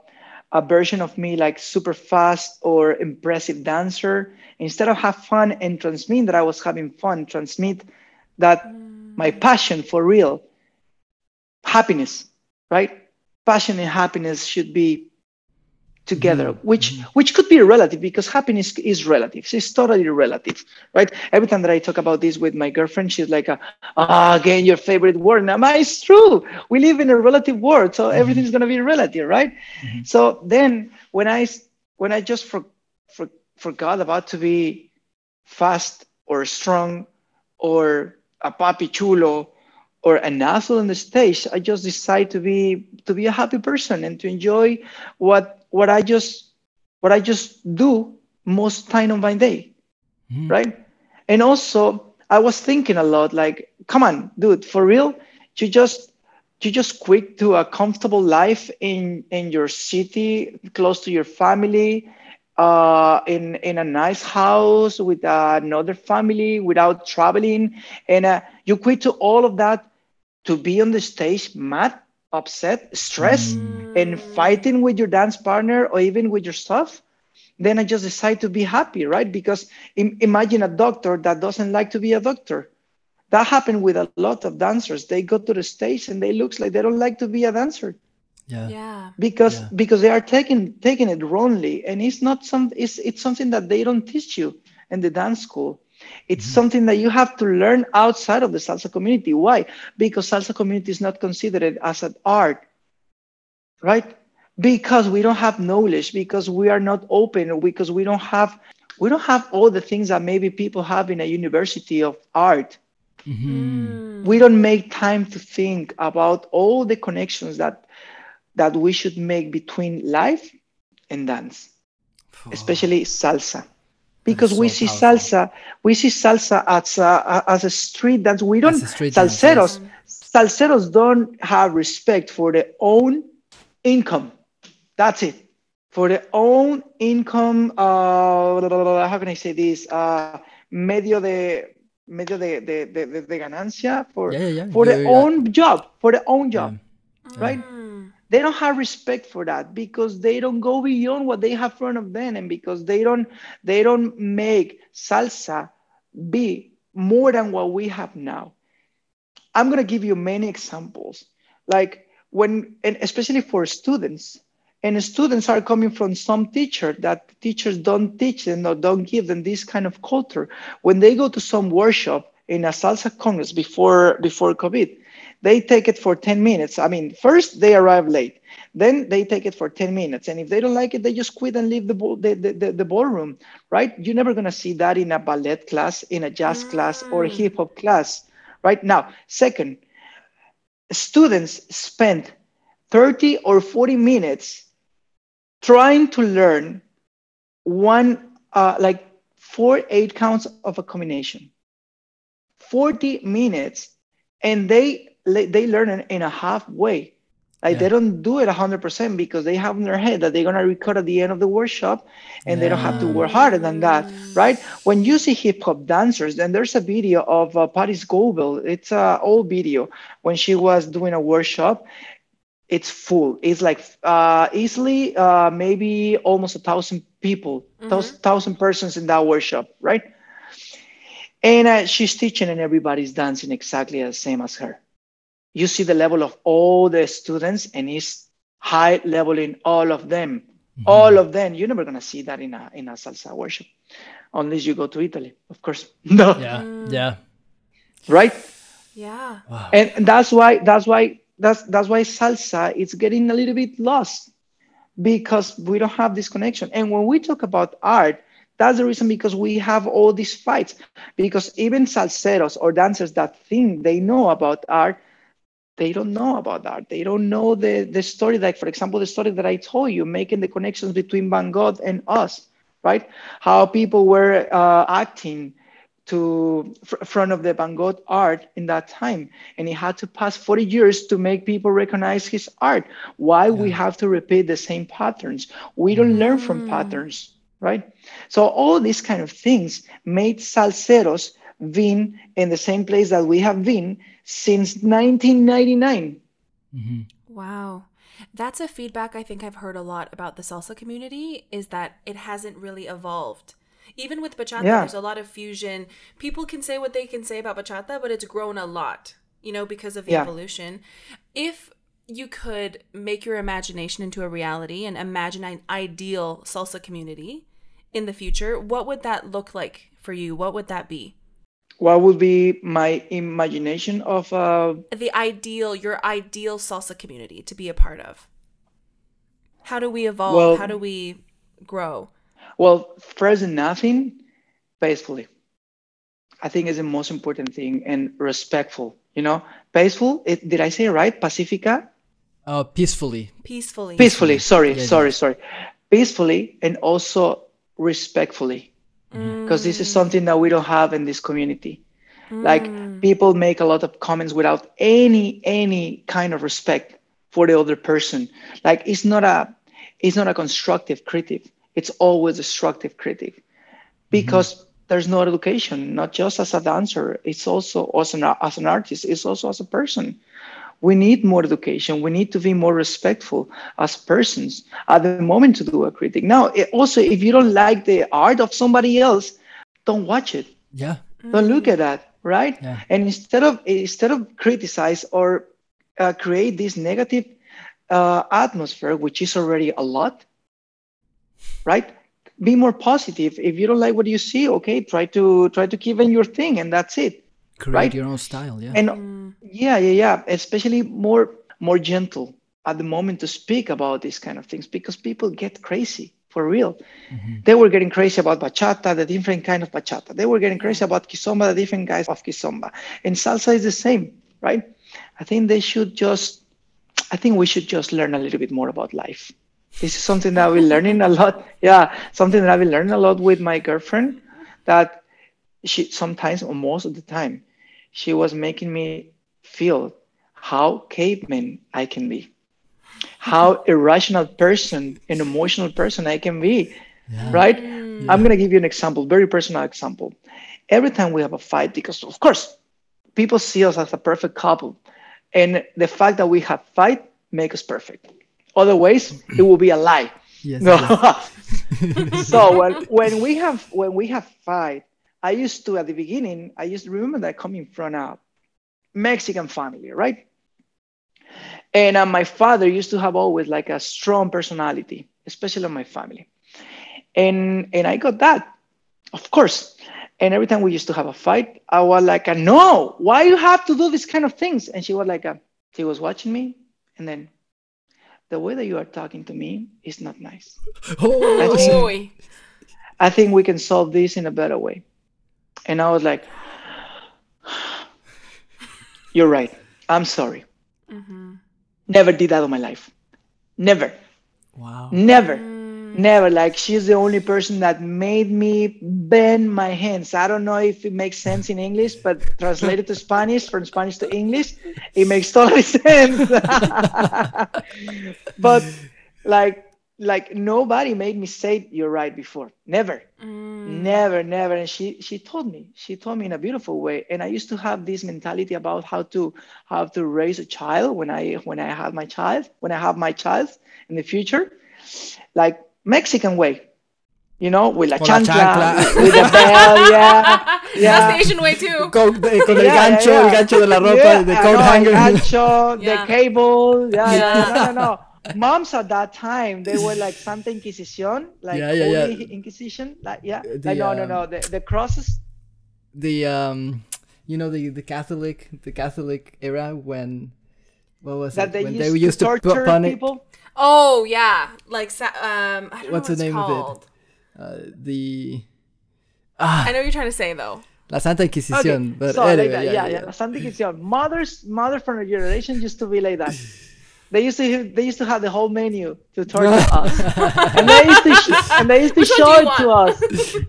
a version of me like super fast or impressive dancer instead of have fun and transmit that i was having fun transmit that my passion for real happiness right passion and happiness should be together mm-hmm. which mm-hmm. which could be relative because happiness is relative it's totally relative right? Every time that i talk about this with my girlfriend she's like ah again your favorite word. Now it's true. We live in a relative world so mm-hmm. everything's going to be relative right? So then when i when i just for, for, forgot about to be fast or strong or a papi chulo or an asshole on the stage i just decide to be to be a happy person and to enjoy what what i just what i just do most time of my day, Mhm. right? And also, I was thinking a lot, like, come on, dude, for real, you just you just quit to a comfortable life in in your city, close to your family, uh, in in a nice house with another family, without traveling, and uh, you quit to all of that to be on the stage, mad, upset, stressed, and mm. fighting with your dance partner or even with yourself then I just decide to be happy, right? Because im- imagine a doctor that doesn't like to be a doctor. That happened with a lot of dancers. They go to the stage and they looks like they don't like to be a dancer Yeah. Yeah. because Yeah. because they are taking taking it wrongly, and it's not some it's it's something that they don't teach you in the dance school. It's something that you have to learn outside of the salsa community. Why? Because salsa community is not considered as an art, right? Because we don't have knowledge, because we are not open, because we don't have we don't have all the things that maybe people have in a university of art. Mhm. We don't make time to think about all the connections that that we should make between life and dance especially salsa because we see powerful. salsa we see salsa as a, as a street dance we don't As a dance, salseros salseros don't have respect for their own income that's it for their own income uh, how can i say this uh, medio de medio de, de, de, de, de ganancia for Yeah, yeah, yeah. for their Yeah, yeah. own job for their own job Yeah. right Mm. They don't have respect for that because they don't go beyond what they have in front of them and because they don't they don't make salsa be more than what we have now. I'm going to give you many examples. Like when and especially for students and students are coming from some teacher that teachers don't teach them or don't give them this kind of culture. When they go to some workshop in a salsa congress before before covid they take it for 10 minutes. I mean first they arrive late. Then they take it for 10 minutes. And if they don't like it they just quit and leave the ball, the, the, the, the ballroom right? You're never going to see that in a ballet class in a jazz class or a hip hop class right? Now second students spend 30 or 40 minutes trying to learn one uh, like four eight counts of a combination. 40 minutes and they they learn it in a half way. like they don't do it 100% because they have in their head that they're going to record at the end of the workshop and they don't have to work harder than that right? When you see hip hop dancers and there's a video of uh, Parris Goebel it's an old video. When she was doing a workshop it's full. It's like uh, easily uh, maybe almost a thousand people thous- thousand persons in that workshop right? And uh, she's teaching and everybody's dancing exactly the same as her you see the level of all the students and it's high level in all of them. Mm-hmm. All of them. You're never going to see that in a in a salsa workshop unless you go to italy of course. No. Yeah. Yeah. right? Yeah. and, and that's why that's why that's that's why salsa is getting a little bit lost because we don't have this connection. And when we talk about art that's the reason because we have all these fights. Because even salseros or dancers that think they know about art they don't know about that. they don't know the the story like for example the story that i told you making the connections between van gogh and us right how people were uh, acting to fr- front of the Van Gogh art in that time, and it had to pass 40 years to make people recognize his art. Why we have to repeat the same patterns? We don't learn from patterns, right? So all these kind of things made salseros been in the same place that we have been since 1999. Mm-hmm. Wow. That's a feedback I think I've heard a lot about the salsa community is that it hasn't really evolved. Even with bachata, Yeah. there's a lot of fusion. People can say what they can say about bachata, but it's grown a lot, you know, because of the Yeah. evolution. If you could make your imagination into a reality and imagine an ideal salsa community in the future, what would that look like for you? What would that be? What would be my imagination of uh, the ideal your ideal salsa community to be a part of how do we evolve Well- how do we grow Well, first and nothing, peacefully. I think is the most important thing and respectful. You know, peaceful. It, did I say it right? Pacifica. Uh, peacefully. peacefully Peacefully. Sorry, Yeah, sorry, sorry. Peacefully and also respectfully because this is mm. something that we don't have in this community. Like mm. people make a lot of comments without any any kind of respect for the other person. Like it's not a it's not a constructive critique it's always destructive critique mm-hmm. because there's no education not just as a dancer. It's also as an, as an artist it's also as a person we need more education. We need to be more respectful as persons at the moment to do a critic. Now it also if you don't like the art of somebody else don't watch it. Yeah. don't look at that right? Yeah. and instead of instead of criticize or uh, create this negative uh, atmosphere which is already a lot right? Be more positive. If you don't like what you see okay try to try to keep in your thing and that's it Create Right. your own style. Yeah. and mm. yeah yeah yeah. Especially more more gentle at the moment to speak about these kind of things because people get crazy for real. Mm-hmm. They were getting crazy about bachata the different kind of bachata. They were getting crazy about kizomba the different guys of kizomba. And salsa is the same right? I think they should just i think we should just learn a little bit more about life. This is something that we're learning a lot. Yeah something that i've been learning a lot with my girlfriend that she sometimes or most of the time she was making me feel how caveman I can be, how irrational person and emotional person I can be, right? Mm. I'm gonna give you an example, very personal example. Every time we have a fight, because of course, people see us as a perfect couple, and the fact that we have fight make us perfect. Otherwise, it will be a lie. Yes. No. yes. so when, when we have when we have fight, I used to at the beginning, I used to remember that coming from a Mexican family, right? And uh, my father used to have always like a strong personality, especially in my family. And and I got that, of course. And every time we used to have a fight, I was like, "No, why you have to do these kind of things?" And she was like, uh, she was watching me, and then the way that you are talking to me is not nice. Oh, I think- I think we can solve this in a better way. And I was like, You're right. I'm sorry. Mm-hmm. Never did that in my life. Never. wow. Never. Mm. Never. Like she's the only person that made me bend my hands. I don't know if it makes sense in English, but translated to Spanish, from Spanish to English, it makes totally sense. but like like nobody made me say you're right before. Never. Never, never. And she she told me. She told me in a beautiful way. And I used to have this mentality about how to how to raise a child when I when I have my child, when I have my child in the future. Like Mexican way. You know, with la Con la chancla, chancla. with the bell, yeah. That's Yeah. the Asian way too. Con, eh, con el Yeah, yeah, gancho, yeah. el gancho de la ropa, Yeah, the coat hanger. Gancho, Yeah. the cable. Yeah, Yeah. yeah. No, no, no. Moms at that time, they were like Santa Inquisition, like Yeah, yeah, yeah. Holy Inquisition. Like, yeah. The, like, no, no, um, no. The, the crosses. the um, you know the the Catholic the Catholic era when what was That it they when used, they used to to, torture punish people. Oh yeah, like um, I don't What's know the name it's of it? called. uh, the I know what you're trying to say though. La Santa Okay, Inquisición. but so anyway, like that, yeah, yeah, Santa Inquisition. Mothers, mother from a generation used to be like that. They used to they used to have the whole menu to torture us, and they used to sh- and they used to Which show it to us.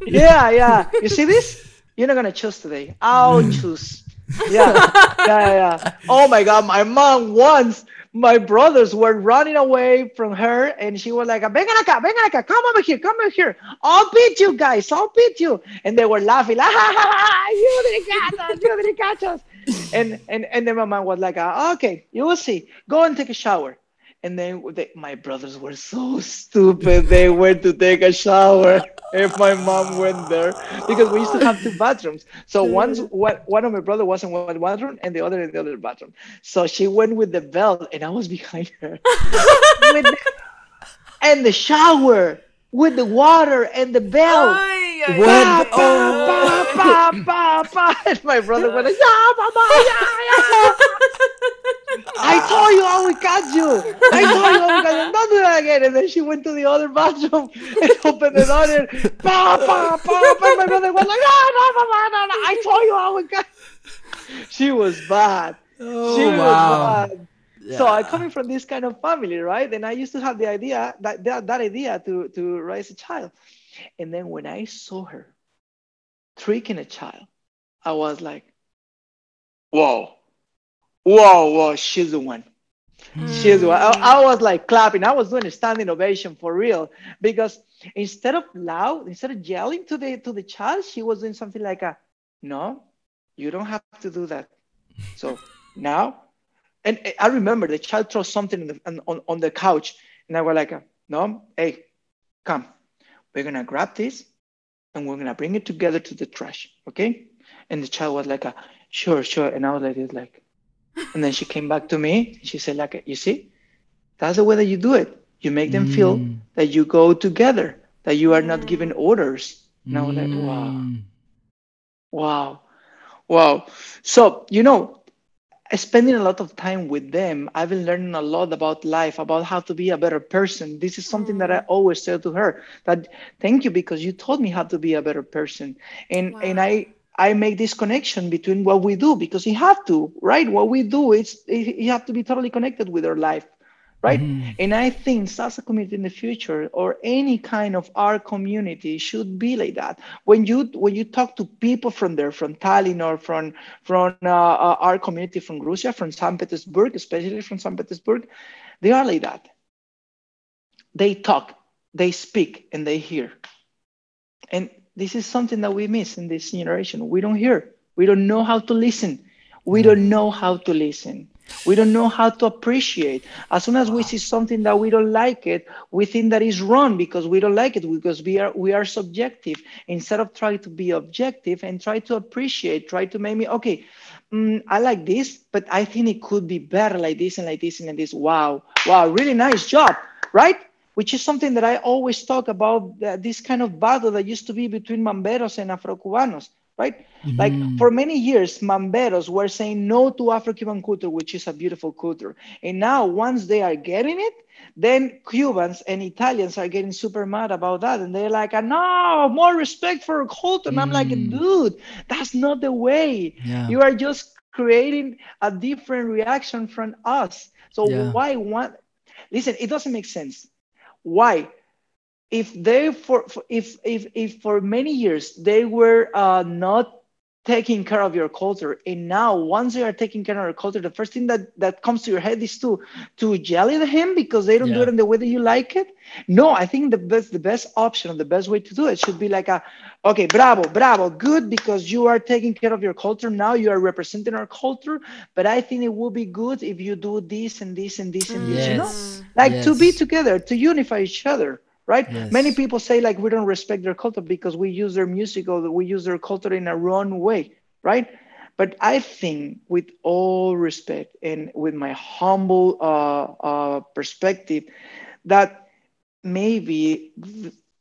Yeah, yeah. You see this? You're not gonna choose today. I'll choose. Yeah, yeah, yeah, yeah. Oh my God, my mom once. My brothers were running away from her, and she was like, "Vengan acá, vengan acá, come over here, come over here. I'll beat you guys, I'll beat you." And they were laughing, "Ah, ha, ha, ha, "You didn't catch us, you didn't catch us." And and and then my mom was like, ah, "Okay, you will see. Go and take a shower." And then they, my brothers were so stupid. They went to take a shower if my mom went there because we used to have two bathrooms. So one's one, one of my brother was in one bathroom and the other in the other bathroom. So she went with the belt and I was behind her. with the, and the shower with the water and the bell. Ay, ay, What? ay. Pa, pa, pa, pa, pa, pa. And my brother went like, yeah, mama, yeah, yeah. I told you I would catch you. I told you I would catch you. Don't do that again. And then she went to the other bathroom and opened the door and pa, pa, pa, pa. My brother was like, no, no, mama, no, no. I told you I would catch She was bad. Oh, She was wow. So I coming from this kind of family, right? And I used to have the idea that that, that idea to to raise a child. And then when I saw her tricking a child, I was like, whoa, whoa, whoa, she's the one. She's the one. I, I was like clapping. I was doing a standing ovation for real because instead of loud, instead of yelling to the to the child, she was doing something like a, no, you don't have to do that. So now, and I remember the child throws something the, on, on the couch, and I was like, no, hey, come, we're gonna grab this, and we're gonna bring it together to the trash, okay? And the child was like, sure, sure, and I was like, this, like, and then she came back to me. She said, like, you see, that's the way that you do it. You make them feel Mm. that you go together, that you are not giving orders. And I was like, wow. Mm. Wow. Wow. So, you know, spending a lot of time with them, I've been learning a lot about life, about how to be a better person. This is something that I mm. always say to her that thank you because you taught me how to be a better person. And and I I make this connection between what we do because you have to, right? What we do, it's you have to be totally connected with our life, right? Mhm. And I think Salsa community in the future or any kind of our community should be like that. When you when you talk to people from there, from Tallinn or from from uh, uh, our community from Russia, from St. Petersburg, especially from St. Petersburg, they are like that. They talk, they speak, and they hear. And this is something that we miss in this generation. We don't hear. We don't know how to listen. We don't know how to listen. We don't know how to appreciate. As soon as we see something that we don't like it, we think that is wrong because we don't like it because we are we are subjective. Instead of trying to be objective and try to appreciate, try to make me okay. mm, I like this, but I think it could be better like this and like this and like this. Wow, wow, really nice job, right? Which is something that I always talk about. uh, this kind of battle that used to be between Mamberos and Afro-Cubanos, right? Like Mhm. for many years, Mamberos were saying no to Afro-Cuban culture, which is a beautiful culture. And now, once they are getting it, then Cubans and Italians are getting super mad about that, and they're like, "No, more respect for culture." And I'm like, Mm. "Dude, that's not the way. Yeah. You are just creating a different reaction from us. So Yeah. why want? Listen, it doesn't make sense. Why? If they for, if if if for many years they were uh, not taking care of your culture, and now once they are taking care of your culture, the first thing that that comes to your head is to to yell at him because they don't do it in the way that you like it. No, I think the best the best option, or the best way to do it should be like a okay, bravo, bravo, good because you are taking care of your culture now. You are representing our culture, but I think it will be good if you do this and this and this and this. You know, Yes. like to be together, to unify each other. Right? Yes. Many people say like we don't respect their culture because we use their music or we use their culture in a wrong way, right? But I think, with all respect and with my humble uh, uh, perspective, that maybe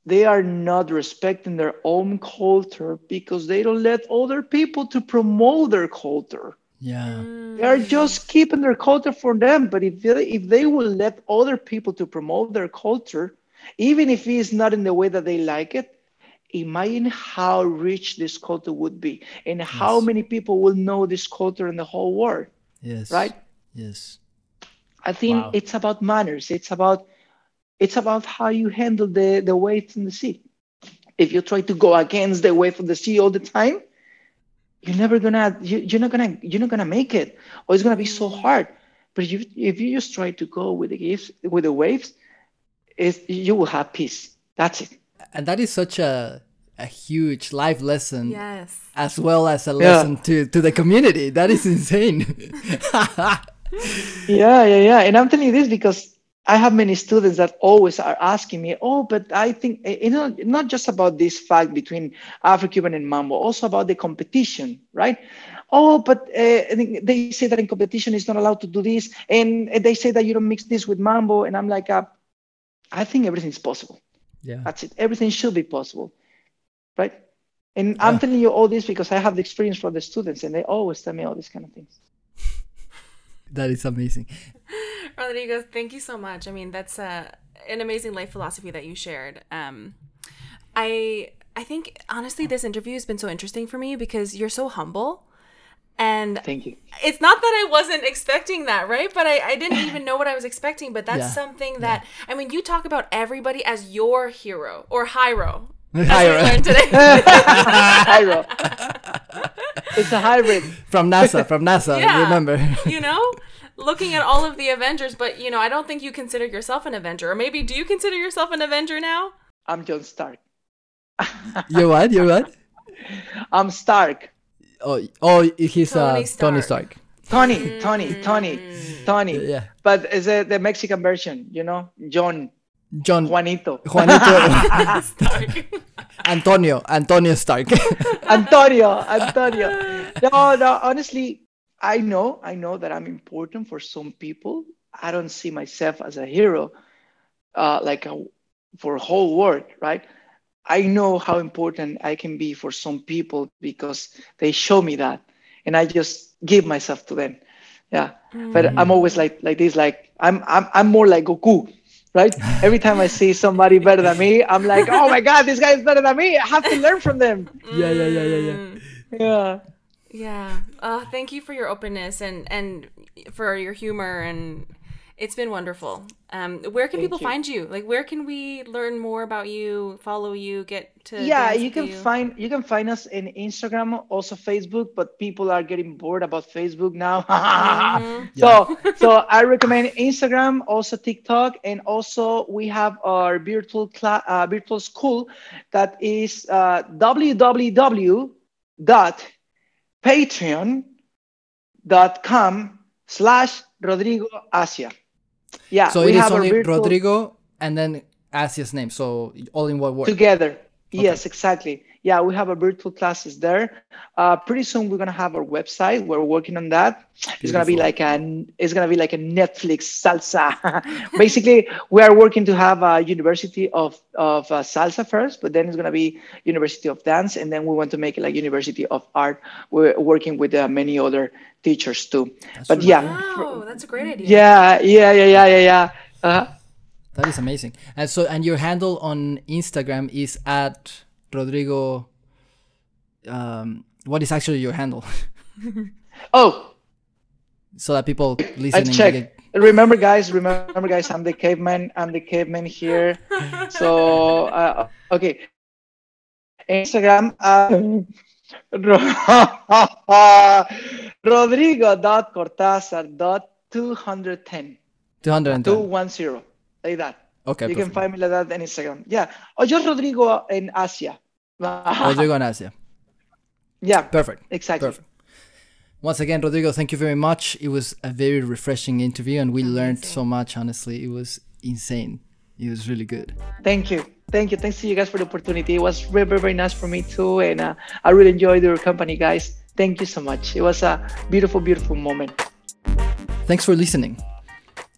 they are not respecting their own culture because they don't let other people to promote their culture. Yeah. They are just keeping their culture for them. But if they, if they will let other people to promote their culture, even if it is not in the way that they like it, imagine how rich this culture would be and how many people will know this culture in the whole world, Yes. right? Yes. I think Wow. it's about manners. It's about it's about how you handle the, the waves in the sea. If you try to go against the wave of the sea all the time, you're never gonna you, you're not gonna you're not gonna make it, or it's gonna be so mm. hard. But if you, if you just try to go with the waves with the waves, it's, you will have peace. That's it. And that is such a a huge life lesson Yes. as well as a Yeah. lesson to to the community. That is insane. Yeah, yeah, yeah. And I'm telling you this because I have many students that always are asking me, oh, but I think, eh, you know, not just about this fact between Afro-Cuban and Mambo, also about the competition, right? Oh, but uh, they say that in competition is not allowed to do this. And they say that you don't mix this with Mambo. And I'm like, uh, I think everything's possible. yeah. That's it. Everything should be possible, right? And I'm telling you all this because I have the experience from the students and they always tell me all these kind of things. That is amazing. Rodrigo, thank you so much. I mean, that's a, an amazing life philosophy that you shared. Um, I I think honestly, this interview has been so interesting for me because you're so humble, and Thank you. it's not that I wasn't expecting that, right? But I, I didn't even know what I was expecting. But that's Yeah, something that I mean, you talk about everybody as your hero or hero, That's what Hyro. today. Hyro. It's a hybrid. from NASA, from NASA, Yeah. remember? you know, looking at all of the Avengers, but you know, I don't think you consider yourself an Avenger. Or maybe do you consider yourself an Avenger now? I'm John Stark. you what? You what? I'm Stark. Oh, oh, he's Tony uh, Tony Stark. Stark. Tony, Tony, Tony, Tony. Yeah. But it's a, the Mexican version, you know? John, John Juanito. Juanito Antonio Antonio Stark. Antonio, Antonio. No, no, honestly, I know, I know that I'm important for some people. I don't see myself as a hero, uh, like a, for whole world, right? I know how important I can be for some people because they show me that, and I just give myself to them. Yeah, but I'm always like like this. Like I'm I'm I'm more like Goku, right? Every time I see somebody better than me, I'm like, oh my god, this guy is better than me. I have to learn from them. yeah, yeah, yeah, yeah, yeah. Mm. Yeah. Yeah. Uh, thank you for your openness and and for your humor and it's been wonderful. Um, where can people you. find you? Like, where can we learn more about you, follow you, get to? yeah you with can find you can find us in instagram also facebook but people are getting bored about facebook now so so i recommend instagram also tiktok and also we have our virtual class uh, virtual school that is uh, www.patreon.com slash rodrigo asia yeah So we it is have only Rodrigo and then Asia's name. So all in one word. together yes exactly yeah we have a virtual classes there. Uh, pretty soon we're gonna have our website. We're working on that. It's gonna be like a it's gonna be like a netflix salsa. Basically we are working to have a university of of uh, salsa first but then it's gonna be university of dance and then we want to make it like university of art. We're working with uh, many other teachers too. But really yeah. Wow, that's a great idea. yeah yeah yeah yeah yeah yeah. Uh, That is amazing. And so, and your handle on Instagram is at Rodrigo. Um, what is actually your handle? oh so that people listening. check. get- Remember, guys. Remember, guys. I'm the caveman. I'm the caveman here. So, uh, okay. Instagram. Uh, Rodrigo.cortazar.210. 210. 210. Like that. Okay. you can find me like that on Instagram. Yeah. Or just Rodrigo in Asia. Rodrigo in Asia. yeah. Perfect. Exactly. Perfect. Once again, Rodrigo, thank you very much. It was a very refreshing interview and we learned so much, honestly. It was insane. It was really good. Thank you. Thank you. Thanks to you guys for the opportunity. It was very, very, very nice for me too. And uh, I really enjoyed your company, guys. Thank you so much. It was a beautiful, beautiful moment. Thanks for listening.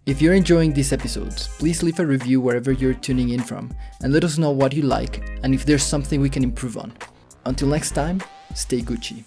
If you're enjoying these episodes, please leave a review wherever you're tuning in from and let us know what you like and if there's something we can improve on. Until next time, stay Gucci.